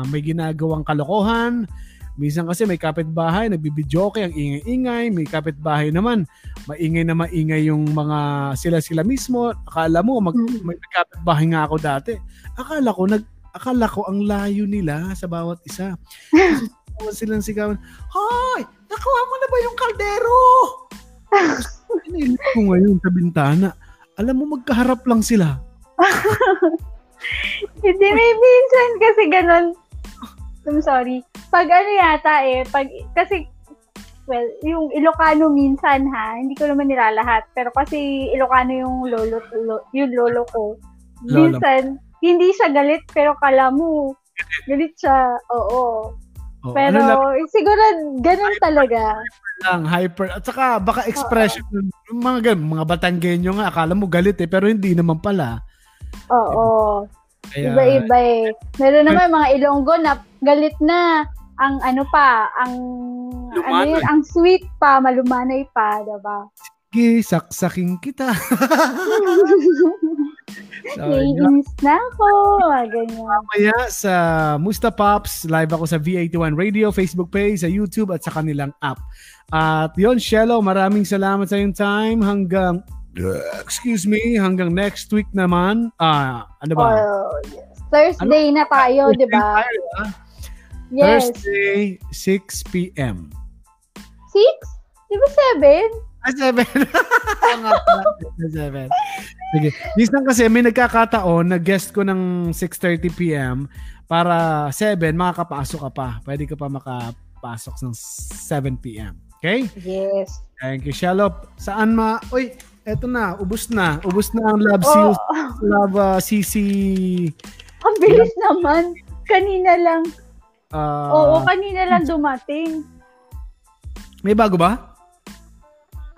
may ginagawang kalokohan? Minsan kasi may kapitbahay, nagbibidyoke, ang ingay-ingay. May kapitbahay naman, maingay na maingay yung mga sila-sila mismo. Akala mo, mag, Mm. may kapitbahay nga ako dati. Akala ko, nag, akala ko ang layo nila sa bawat isa. Kasi silang sigawan, Hoy! Nakuha mo na ba yung kaldero? Inilit ko ngayon sa bintana. Alam mo, magkaharap lang sila. Hindi, may minsan kasi ganun. I'm sorry. Pag ano yata eh, pag, kasi, well, yung Ilocano minsan ha, hindi ko naman nilalahat, pero kasi Ilocano yung lolo, lo, yung lolo ko. Minsan, hindi siya galit, pero kala mo, galit siya, oo. Oh, Pero, ano lang, siguro, ganun talaga. lang, hyper. At saka, baka expression, yung mga ganun, mga Batanggenyo nga, akala mo galit eh, pero hindi naman pala. Oo. Kaya, Iba-iba eh. Meron naman mga Ilonggo na galit na ang ano pa, ang ano Lumanay. yun, ang sweet pa, malumanay pa, diba? Sige, saksaking kita. So. Naiinis na ako, mga ganyan. Mamaya sa Musta Pops, live ako sa V81 Radio, Facebook page, sa YouTube at sa kanilang app. At yon Shelo, maraming salamat sa iyong time hanggang excuse me, hanggang next week naman. Ah, ano ba? Oh, yes. Thursday na tayo, di ba? Yes. Thursday, 6 p.m. Six? Di ba seven? Ah, 7. Oo nga pala, 7. Sige. Minsan kasi may nagkakataon na guest ko ng 6.30 p.m. para 7, makakapasok ka pa. Pwede ka pa makapasok ng 7 p.m. Okay? Yes. Thank you, Shalop. Saan ma... Uy, eto na. Ubus na. Ubus na ang Love Oh, Seals. Love uh, CC... ang bilis naman. Kanina lang. Ah, Oo, kanina lang dumating. may bago ba?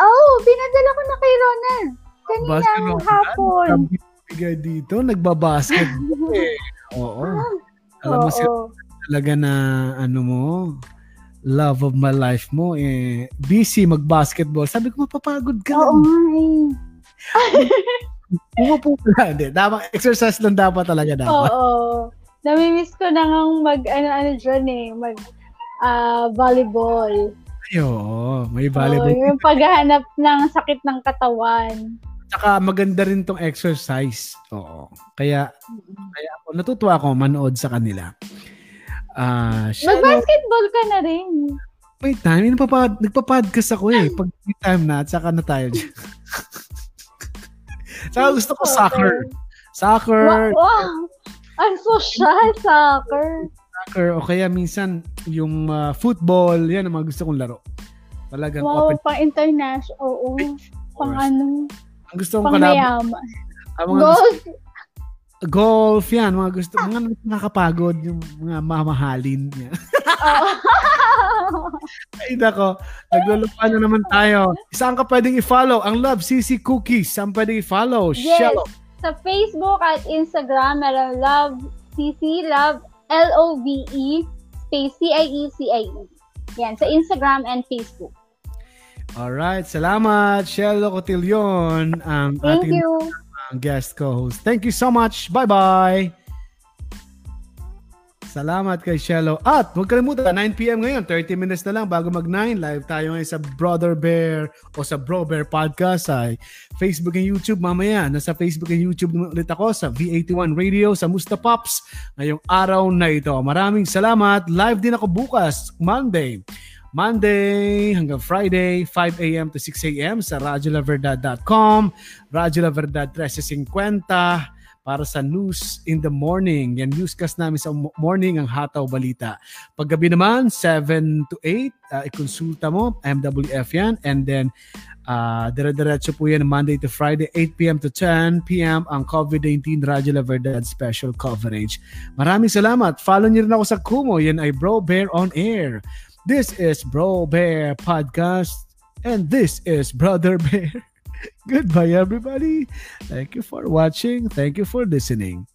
Oh, pinadala ko na kay Ronald. Kanina Basketball. hapon. Sabi bigay dito, nagbabasket. eh. Oo. Alam mo Oo. talaga na ano mo, love of my life mo, eh, busy mag-basketball. Sabi ko, mapapagod ka Oo lang. nga eh. Umupo ka lang. Hindi, dapat, exercise lang dapat talaga dapat. Oo. Namimiss ko na ngang mag, ano-ano dyan eh, mag ah, volleyball. Oo. May Oo, volleyball. yung paghahanap ng sakit ng katawan. Tsaka maganda rin tong exercise. Oo. Kaya, kaya ako, natutuwa ako manood sa kanila. Siya, Mag-basketball ka na rin. may time, nagpapad, nagpa-podcast ako eh. Pag may time na, tsaka na tayo dyan. tsaka gusto ko soccer. Soccer, Wow, wow. Ang social, soccer. Soccer, o kaya minsan yung ah, football, yan ang mga gusto kong laro. Talagang Wow, open. pang international. Oo. Pang ano, Ang gusto kong kalaban, ang mga gusto, Golf. golf, yan, mga gusto, mga nakakapagod, yung mga mamahalin. Oo. Ay, nako. Naglulupa na naman tayo. Saan ka pwedeng i-follow? Ang Love CC Cookies. Saan pwedeng i-follow? Yes. Shallow. Sa Facebook at Instagram, meron Love CC, Love L-O-V-E, space C-I-E-C-I-E. Yan, sa Instagram and Facebook. Alright. Salamat, Shello Cotillion, ang Thank ating you. guest co-host. Thank you so much. Bye-bye. Salamat kay Shello. At huwag kalimutan, 9pm ngayon, 30 minutes na lang bago mag-9. Live tayo ngayon sa Brother Bear o sa Bro Bear Podcast sa Facebook and YouTube. Mamaya, nasa Facebook and YouTube naman ulit ako sa V81 Radio, sa Musta Pops ngayong araw na ito. Maraming salamat. Live din ako bukas, Monday. Monday hanggang Friday, 5 a.m. to 6 a.m. sa radyolaverdad.com, Radyo La Verdad 1350 para sa News in the Morning. Yan newscast namin sa mo- morning ang Hataw Balita. Paggabi naman, 7 to 8, uh, ikonsulta mo, MWF yan. And then, uh, dire-diretso po yan Monday to Friday, 8 p.m. to 10 p.m. ang COVID-19 Radyo La Verdad special coverage. Maraming salamat. Follow niyo rin ako sa Kumo. Yan ay Bro Bear on Air. This is Bro Bear Podcast. And this is Brother Bear. Goodbye, everybody. Thank you for watching. Thank you for listening.